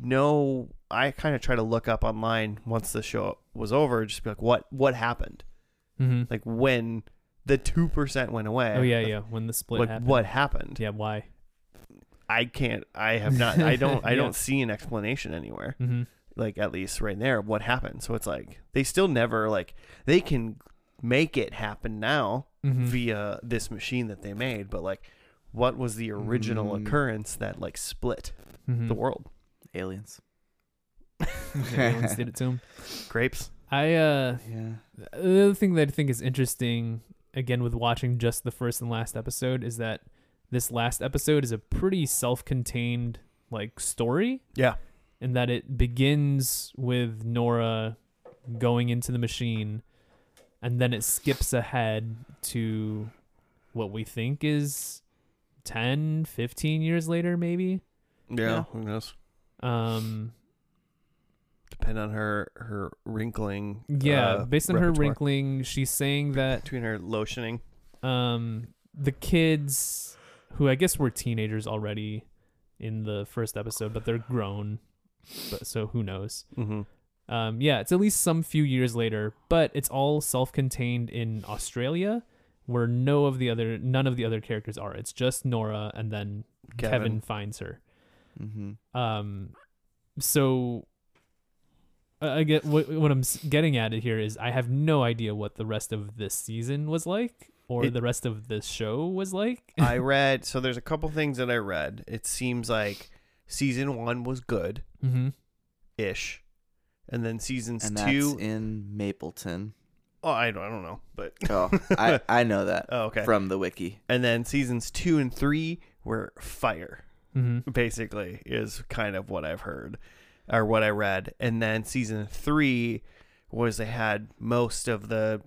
A: no i kind of try to look up online once the show was over just be like what what happened
B: Mm-hmm.
A: like when the 2% went away
B: Oh yeah, yeah. When the split
A: like
B: happened.
A: what happened
B: Yeah, why?
A: i can't i have not i don't i
B: Yeah.
A: don't see an explanation anywhere
B: Mm-hmm.
A: like at least right there what happened so it's like they still never like they can make it happen now
B: Mm-hmm.
A: via this machine that they made but like what was the original
C: Mm.
A: occurrence that like split
B: mm-hmm.
A: the world
C: aliens.
B: Aliens did it to him.
A: grapes
B: I uh
C: Yeah.
B: the other thing that I think is interesting again with watching just the first and last episode is that this last episode is a pretty self-contained like story
A: yeah
B: And that it begins with Nora going into the machine and then it skips ahead to what we think is 10, 15 years later maybe.
A: Yeah,
C: Yeah.
A: who knows?
B: Um
A: Depend on her her wrinkling.
B: yeah,
A: uh,
B: based on her wrinkling, she's saying that
A: between her lotioning.
B: um the kids who I guess were teenagers already in the first episode, but they're grown. But so who knows?
A: Mm-hmm.
B: Um, yeah, it's at least some few years later, but it's all self-contained in Australia, where no of the other, none of the other characters are. It's just Nora, and then Kevin,
A: Kevin.
B: finds her.
C: Mm-hmm.
B: Um, so I I get what what I'm getting at it here is I have no idea what the rest of this season was like, or
A: It-
B: the rest of this show was like.
A: I read so there's a couple things that I read. It seems like season one was good
B: mm-hmm.
A: ish, and then seasons
C: And that's
A: two.
C: in Mapleton.
A: oh, I don't, I don't know, but
C: Oh, I, I know that
A: oh, okay.
C: from the wiki.
A: and then seasons two and three were fire.
B: Mm-hmm.
A: Basically, is kind of what I've heard or what I read. And then season three was they had most of the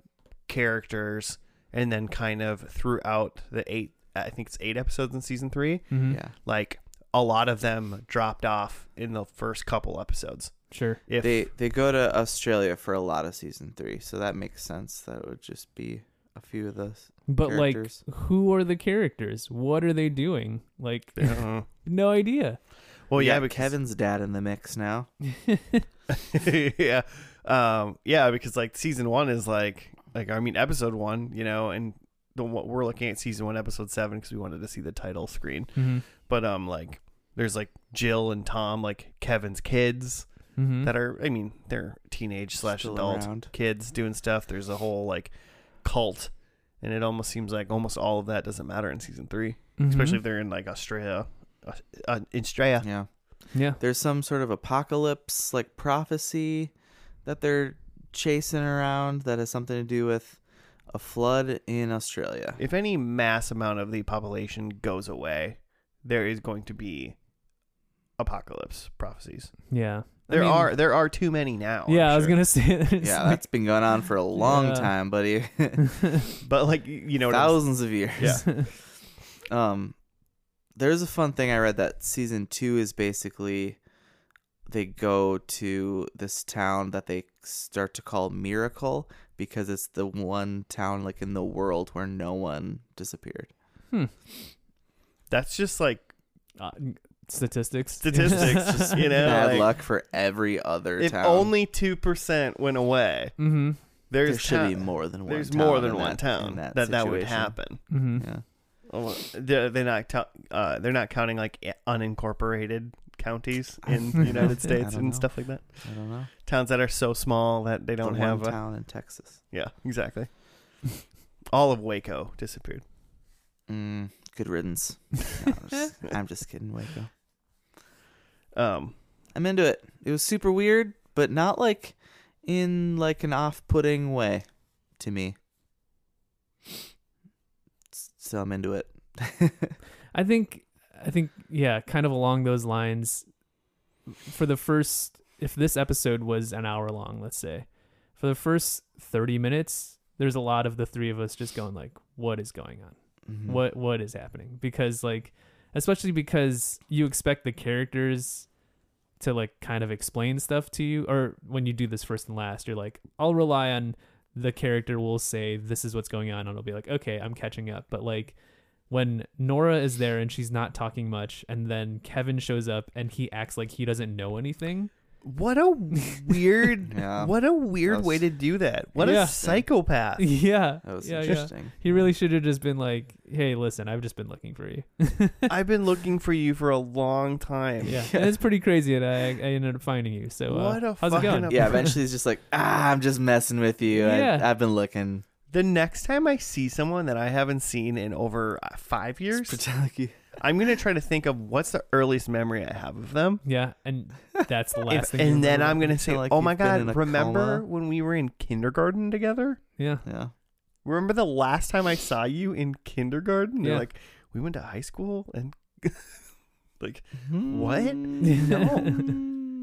A: characters, and then kind of throughout the eight. I think it's eight episodes in season three.
B: Mm-hmm.
C: Yeah.
A: like a lot of them dropped off in the first couple episodes.
B: Sure.
A: If
C: They they go to Australia for a lot of season three, so that makes sense. That would just be a few of those.
B: But
C: Characters.
B: like, who are the characters? What are they doing? Like,
A: Uh,
B: no idea.
A: well,
C: We
A: yeah,
C: got
A: because,
C: Kevin's dad in the mix now.
A: yeah, um, yeah, because like season one is like like I mean episode one, you know, and the what we're looking at season one, episode seven, because we wanted to see the title screen.
B: Mm-hmm.
A: But um, like there's like Jill and Tom, like Kevin's kids
B: Mm-hmm.
A: that are, I mean, they're teenage slash adult
C: around.
A: kids doing stuff. There's a whole like cult, and it almost seems like almost all of that doesn't matter in season 3
B: Mm-hmm.
A: especially if they're in like Australia, uh, uh, in Australia.
C: Yeah.
B: yeah.
C: There's some sort of apocalypse like prophecy that they're chasing around that has something to do with a flood in Australia.
A: If any mass amount of the population goes away, there is going to be apocalypse prophecies.
B: Yeah. I
A: There
B: mean,
A: are there are too many now. I'm
B: Yeah, I was gonna say. it's
C: yeah,
B: like-
C: that's been going on for a long
B: Yeah.
C: time, buddy.
A: but like you you know,
C: Thousands of years.
A: Yeah.
C: Um, there's a fun thing I read that season two is basically they go to this town that they start to call Miracle because it's the one town like in the world where no one disappeared. Hmm.
A: that's just like
B: uh, statistics.
A: Statistics, just, you know,
C: Bad
A: like,
C: luck for every other
A: if
C: town.
A: only two percent went away.
B: mm-hmm.
A: There's
C: there should
A: town-
C: be more than one.
A: There's
C: town
A: more than
C: in
A: one
C: that-
A: town
C: in
A: that
C: that
A: that, would
C: situation.
A: happen.
B: Mm-hmm.
C: Yeah.
A: Oh, they're, they're not ta- uh, they're not counting like i- unincorporated counties in the United
C: I
A: States
C: don't
A: and
C: know.
A: stuff like that.
C: I don't know.
A: Towns that are so small that they don't
C: the
A: have
C: one
A: a
C: town in Texas.
A: yeah exactly. All of Waco disappeared.
C: Mm, good riddance. No, I'm, just, I'm just kidding, Waco.
A: Um,
C: I'm into it. It was super weird, but not like in like an off-putting way to me. So I'm into it.
B: I think I think yeah, kind of along those lines for the first if this episode was an hour long, let's say, for the first 30 minutes, there's a lot of the three of us just going like what is going on?
C: Mhm.
B: What what is happening? Because like especially because you expect the characters to like kind of explain stuff to you or when you do this first and last, you're like I'll rely on the character will say this is what's going on and I'll be like okay, I'm catching up. But like when Nora is there and she's not talking much, and then Kevin shows up and he acts like he doesn't know anything.
A: What a weird
C: Yeah.
A: what a weird
C: That's-
A: way to do that. What
B: Yeah.
A: a psychopath.
B: yeah,
C: That was
B: yeah, yeah.
C: interesting.
B: He really should have just been like, "Hey, listen, I've just been looking for you."
A: I've been looking for you for a long time.
B: yeah, and it's pretty crazy that I, I ended up finding you. So, uh,
A: What a
B: how's it
A: fucking
B: going?
C: Yeah, eventually he's just like, ah, I'm just messing with you.
B: Yeah.
C: I, I've been looking.
A: The next time I see someone that I haven't seen in over uh, five years,
C: Just pretend like you.
A: I'm gonna try to think of what's the earliest memory I have of them.
B: Yeah, and that's the
A: If-
B: last thing. you
A: and then
B: remember.
A: I'm gonna say,
C: like,
A: "Oh my
C: you've been in
A: god, remember
C: coma.
A: when we were in kindergarten together?
B: Yeah,
C: Yeah.
A: Remember the last time I saw you in kindergarten? You're
B: Yeah.
A: like, we went to high school and like,
C: Hmm.
A: What?
C: No.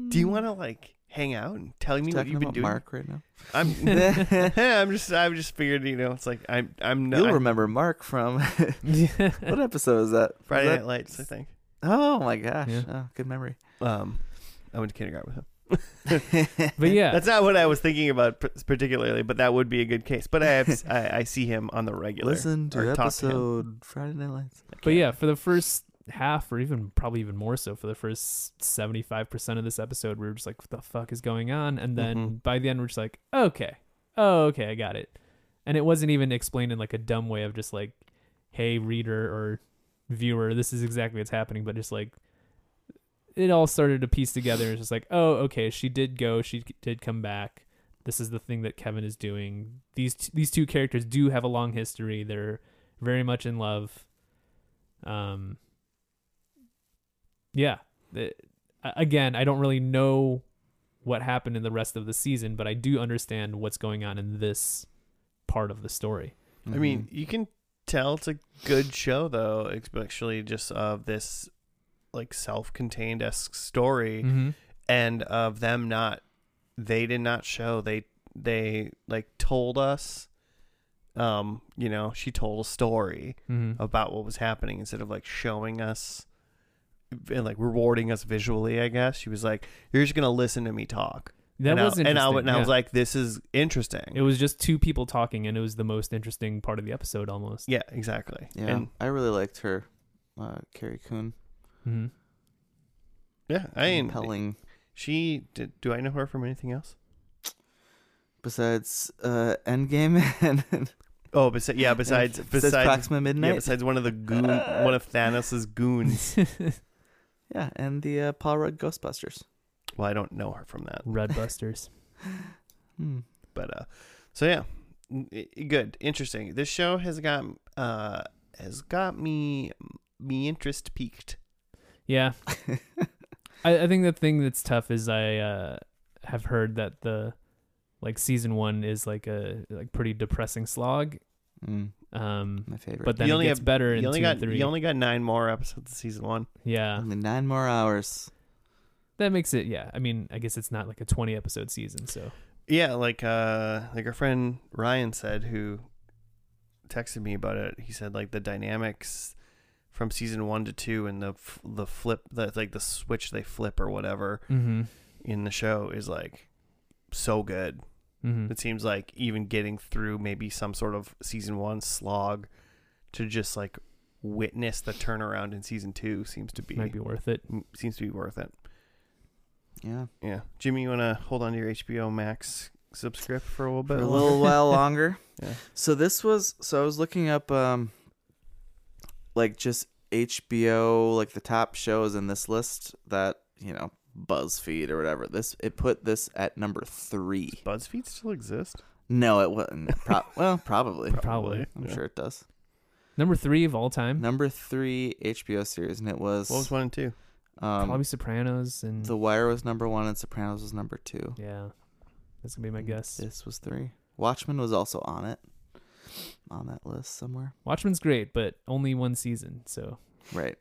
A: Do you want to like hang out and telling me what you've been doing?
C: Mark right now?
A: I'm I'm just I'm just figured you know it's like I'm I'm not
C: You'll remember Mark from what episode is that?
A: Friday
C: Was
A: Night Lights I think.
C: Oh my gosh!
B: Yeah.
C: Oh, good memory.
A: Um, I went to kindergarten with him.
B: but yeah,
A: That's not what I was thinking about particularly, but that would be a good case. But I have I, I see him on the regular.
C: Listen to
A: talk to
C: episode Friday Night Lights.
B: but yeah, for the first half, or even probably even more so, for the first seventy-five percent of this episode, we were just like, "What the fuck is going on?" And then
A: Mhm.
B: by the end, we're just like, "Okay, oh, okay, I got it." And it wasn't even explained in like a dumb way of just like, "Hey, reader or viewer, this is exactly what's happening," but just like it all started to piece together. It's just like, "Oh, okay, she did go, she did come back." This is the thing that Kevin is doing. These t- these two characters do have a long history. They're very much in love. Um, yeah. The- again, I don't really know what happened in the rest of the season, but I do understand what's going on in this part of the story.
A: I mean,
C: Mm-hmm.
A: you can tell it's a good show though, especially just of this like self-contained esque story
B: Mm-hmm.
A: and of them not they did not show they they like told us um you know she told a story
B: Mm-hmm.
A: about what was happening instead of like showing us and like rewarding us visually i guess she was like you're just gonna listen to me talk
B: That
A: and
B: was
A: I, and I,
B: interesting.
A: and I was like this is interesting
B: it was just two people talking, and it was the most interesting part of the episode, almost.
A: yeah exactly
C: yeah,
A: and
C: I really liked her, uh, Carrie Coon.
B: Mm-hmm.
A: yeah i mean
C: compelling.
A: she did do i know her from anything else
C: Besides uh, Endgame and
A: oh besi- yeah besides
C: besides
A: besides
C: Proxima Midnight.
A: yeah besides one of the goon one of thanos's goons
C: Yeah, and the uh, Paul Rudd Ghostbusters.
A: well i don't know her from that
B: Red Busters.
C: Hmm.
A: but uh so yeah n- i- good interesting this show has got uh has got me me interest peaked
B: Yeah. I, I think the thing that's tough is I uh, have heard that the like season one is like a like pretty depressing slog.
C: Mm,
B: Um,
C: my favorite.
B: but then
A: You
B: it
A: only
B: gets
A: have-
B: better in
A: you only
B: two
A: got
B: and three.
A: you only got nine more episodes of season one
B: yeah,
C: only nine more hours.
B: that makes it. Yeah, I mean, I guess it's not like a twenty episode season, so
A: yeah like uh like our friend ryan said who texted me about it he said like the dynamics from season one to two and the f- the flip the like the switch they flip or whatever
B: mm-hmm.
A: in the show is like so good
B: Mm-hmm.
A: It seems like even getting through maybe some sort of season one slog to just like witness the turnaround in season two seems to be,
B: might be worth it.
A: seems to be worth it.
C: Yeah,
A: Yeah, Jimmy, you want to hold on to your HBO Max subscript for a little bit?
C: for a little while longer.
A: Yeah.
C: So this was so I was looking up um like just HBO like the top shows in this list that, you know, BuzzFeed or whatever. This it put this at number 3.
A: BuzzFeed still exist?
C: No, it wasn't. Pro- well, probably.
B: Probably.
C: I'm
A: yeah.
C: sure it does.
B: Number three of all time,
C: Number 3 HBO series and it was,
A: What was one and two?
C: um
B: probably Sopranos and
C: The Wire was number 1 and Sopranos was number 2.
B: yeah, that's gonna be my guess.
C: This was 3. Watchmen was also on it. On that list somewhere.
B: Watchmen's great, but only one season, so
C: Right.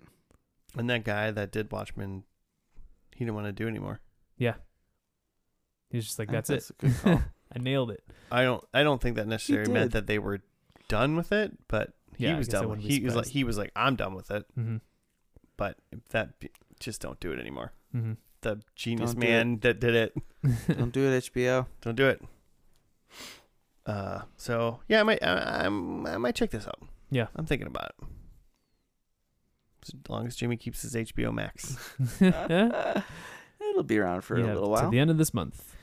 A: And that guy that did Watchmen, he didn't want to do anymore. Yeah.
B: He's just like,
C: I think
B: that's,
C: a good
B: it.
C: call.
B: I nailed it.
A: I don't. I don't think that necessarily meant that they were done with it, but he
B: Yeah, I
A: was done. With,
B: wouldn't
A: he was like he was like I'm done with it.
B: Mm-hmm.
A: But that just don't do it anymore.
B: Mm-hmm.
A: The genius
C: Don't
A: man that did it.
C: Don't do it HBO.
A: Don't do it. Uh, so yeah, I might, I, I'm, I might check this out.
B: Yeah.
A: I'm thinking about it. As long as Jimmy keeps his HBO Max.
C: It'll be around for
B: Yeah,
C: a little while.
B: To the end of this month.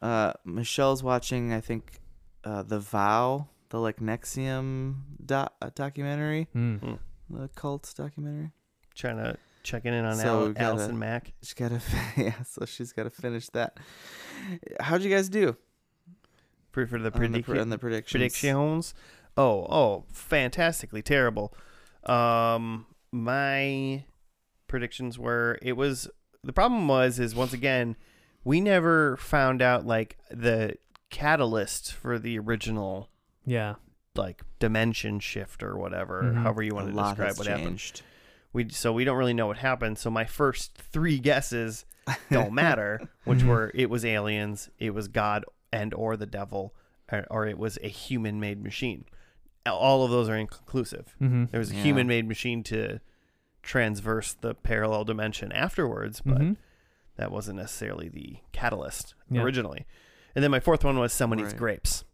C: Uh, Michelle's watching, I think, uh, The Vow, the like NXIVM doc- uh, documentary,
B: Mm.
C: the cult documentary.
A: Trying to check in on
C: So
A: Al-
C: we gotta-
A: Allison Mack.
C: She's got to, yeah. So she's got to finish that. How'd you guys do
A: For, for the,
C: on the,
A: predic-
C: on the predictions?
A: predictions. Oh, oh, fantastically terrible. Um, my predictions were it was the problem was is once again we never found out like the catalyst for the original
B: Yeah.
A: like dimension shift or whatever,
B: Mhm.
A: however you want to describe
C: has
A: what happened. We so we don't really know what happened. So my first three guesses don't matter, which
B: Mhm.
A: were it was aliens, it was God and or the devil, or, or it was a human-made machine. All of those are inconclusive.
B: Mm-hmm.
A: There was a
C: Yeah.
A: human-made machine to transverse the parallel dimension afterwards, but
B: Mm-hmm.
A: that wasn't necessarily the catalyst
B: Yeah.
A: originally. And then my fourth one was someone eats grapes,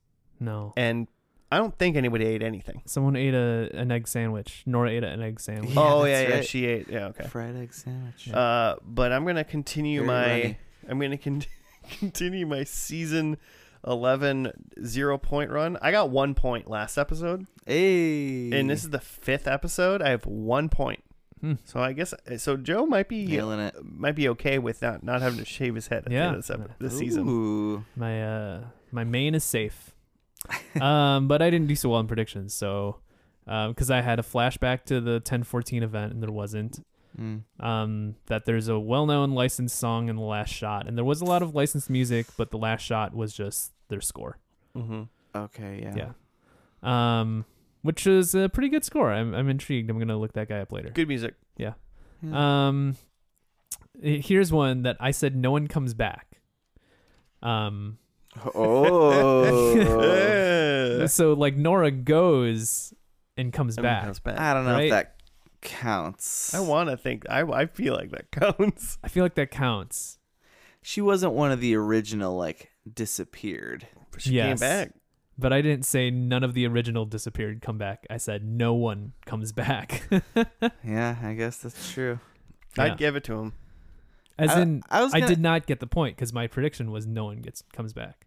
B: No.
A: and I don't think anybody ate anything.
B: Someone ate a an egg sandwich. Nora ate an egg sandwich.
C: Yeah,
A: oh
C: that's
A: yeah, yeah, she ate. Yeah, okay.
C: Fried egg sandwich.
A: Uh, but I'm gonna continue
C: Very
A: my.
C: runny.
A: I'm gonna con- continue my season 11 zero point run. I got one point last episode,
C: Hey.
A: and this is the fifth episode. I have one point.
B: Hmm.
A: So I guess so. Joe might be
C: nailing it.
A: might be okay with not not having to shave his head at the end of this, ep- this season.
C: Ooh.
B: My uh my main is safe. um, but I didn't do so well in predictions, so because I had a flashback to the 1014 event and there wasn't.
C: Mm.
B: Um, that there's a well-known licensed song in the last shot, and there was a lot of licensed music, but the last shot was just their score.
A: Mm-hmm.
C: Okay. Yeah.
B: Yeah. Um, which is a pretty good score. I'm I'm intrigued. I'm gonna look that guy up later.
A: Good music.
C: Yeah.
B: Um, eh, here's one that I said no one comes back. Um,
C: oh.
B: so like Nora goes and comes
A: Everyone
B: back.
A: comes back.
C: I don't know
B: Right.
C: if that counts.
A: I want to think. I I feel like that counts.
B: I feel like that counts.
C: She wasn't one of the original like disappeared.
A: But she
B: Yes.
A: came back.
B: But I didn't say none of the original disappeared come back. I said no one comes back.
C: Yeah, I guess that's true.
B: Yeah.
A: I'd give it to him.
B: As
C: I-
B: in,
C: I was
B: I
C: gonna-
B: did not get the point because my prediction was no one gets comes back.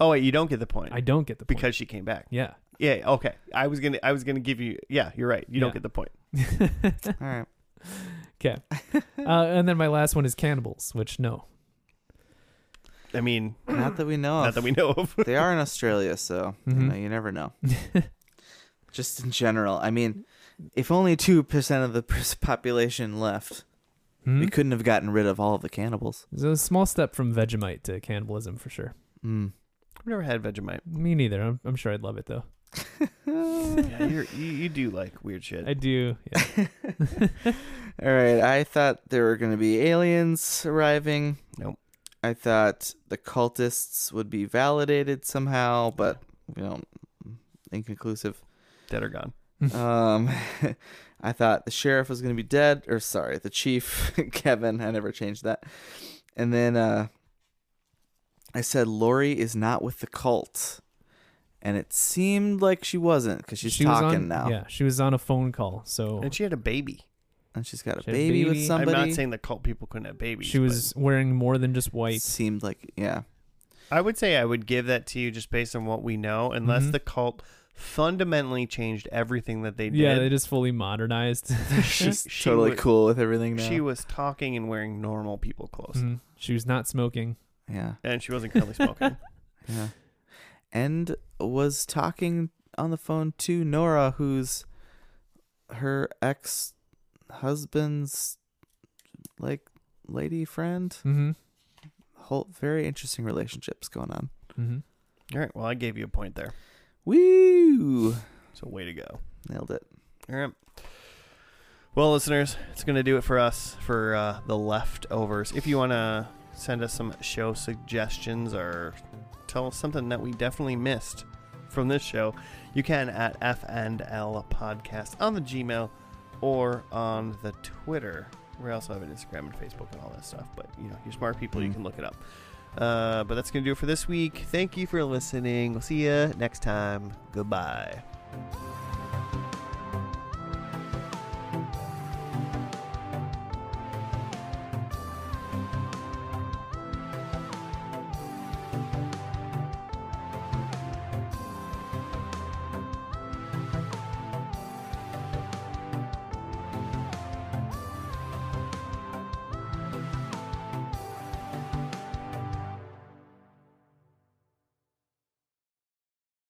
A: Oh wait, you don't get the point
B: I don't get the point.
A: because she came back.
B: yeah.
A: Yeah. Okay. I was gonna. I was gonna give you. Yeah. You're right. You don't
B: Yeah.
A: get the point.
C: All right.
B: Okay. uh, and then my last one is cannibals, which no.
A: I mean,
C: Not that we know of.
A: not that we know of.
C: they are in Australia, so you,
B: Mhm.
C: know, you never know. Just in general, I mean, if only two percent of the pers- population left,
B: Hmm?
C: we couldn't have gotten rid of all of the cannibals.
B: It's a small step from Vegemite to cannibalism for sure.
C: Mm.
A: I've never had Vegemite.
B: Me neither. I'm, I'm sure I'd love it though.
A: Yeah, you're, you you do like weird shit.
B: I do. Yeah.
C: All right, I thought there were going to be aliens arriving.
A: Nope.
C: I thought the cultists would be validated somehow, but you know, inconclusive.
A: Dead or gone.
C: Um, I thought the sheriff was going to be dead, or sorry, the chief, Kevin. I never changed that. And then uh, I said Laurie is not with the cult, and it seemed like she wasn't because she's
B: She was
C: talking
B: on,
C: now,
B: Yeah, she was on a phone call, so
A: And she had a baby.
C: and she's got a
B: She had a
C: baby, with somebody.
A: I'm not saying the cult people couldn't have babies.
B: she was wearing more than just
C: It
B: white.
C: seemed like yeah.
A: I would say I would give that to you just based on what we know, unless
B: Mhm.
A: the cult fundamentally changed everything that they did.
B: Yeah, they just fully modernized.
C: She's
A: she
C: totally
A: was-
C: cool with everything now.
A: She was talking and wearing normal people clothes,
B: Mhm. She was not smoking.
C: yeah,
A: and she wasn't currently smoking.
C: yeah, and was talking on the phone to Nora, who's her ex husband's like lady friend.
B: Mm-hmm.
C: Whole very interesting relationships going on.
B: Mm-hmm.
A: All right. Well, I gave you a point there.
C: Woo!
A: So way to go.
C: Nailed it.
A: All right. Well, listeners, it's going to do it for us for uh, the leftovers. If you want to send us some show suggestions or tell us something that we definitely missed from this show, you can at F and L Podcast on the Gmail or on the Twitter. We also have an Instagram and Facebook and all that stuff. But you know, you're smart people, you
C: Mm.
A: can look it up. Uh, but that's going to do it for this week. Thank you for listening. We'll see you next time. Goodbye.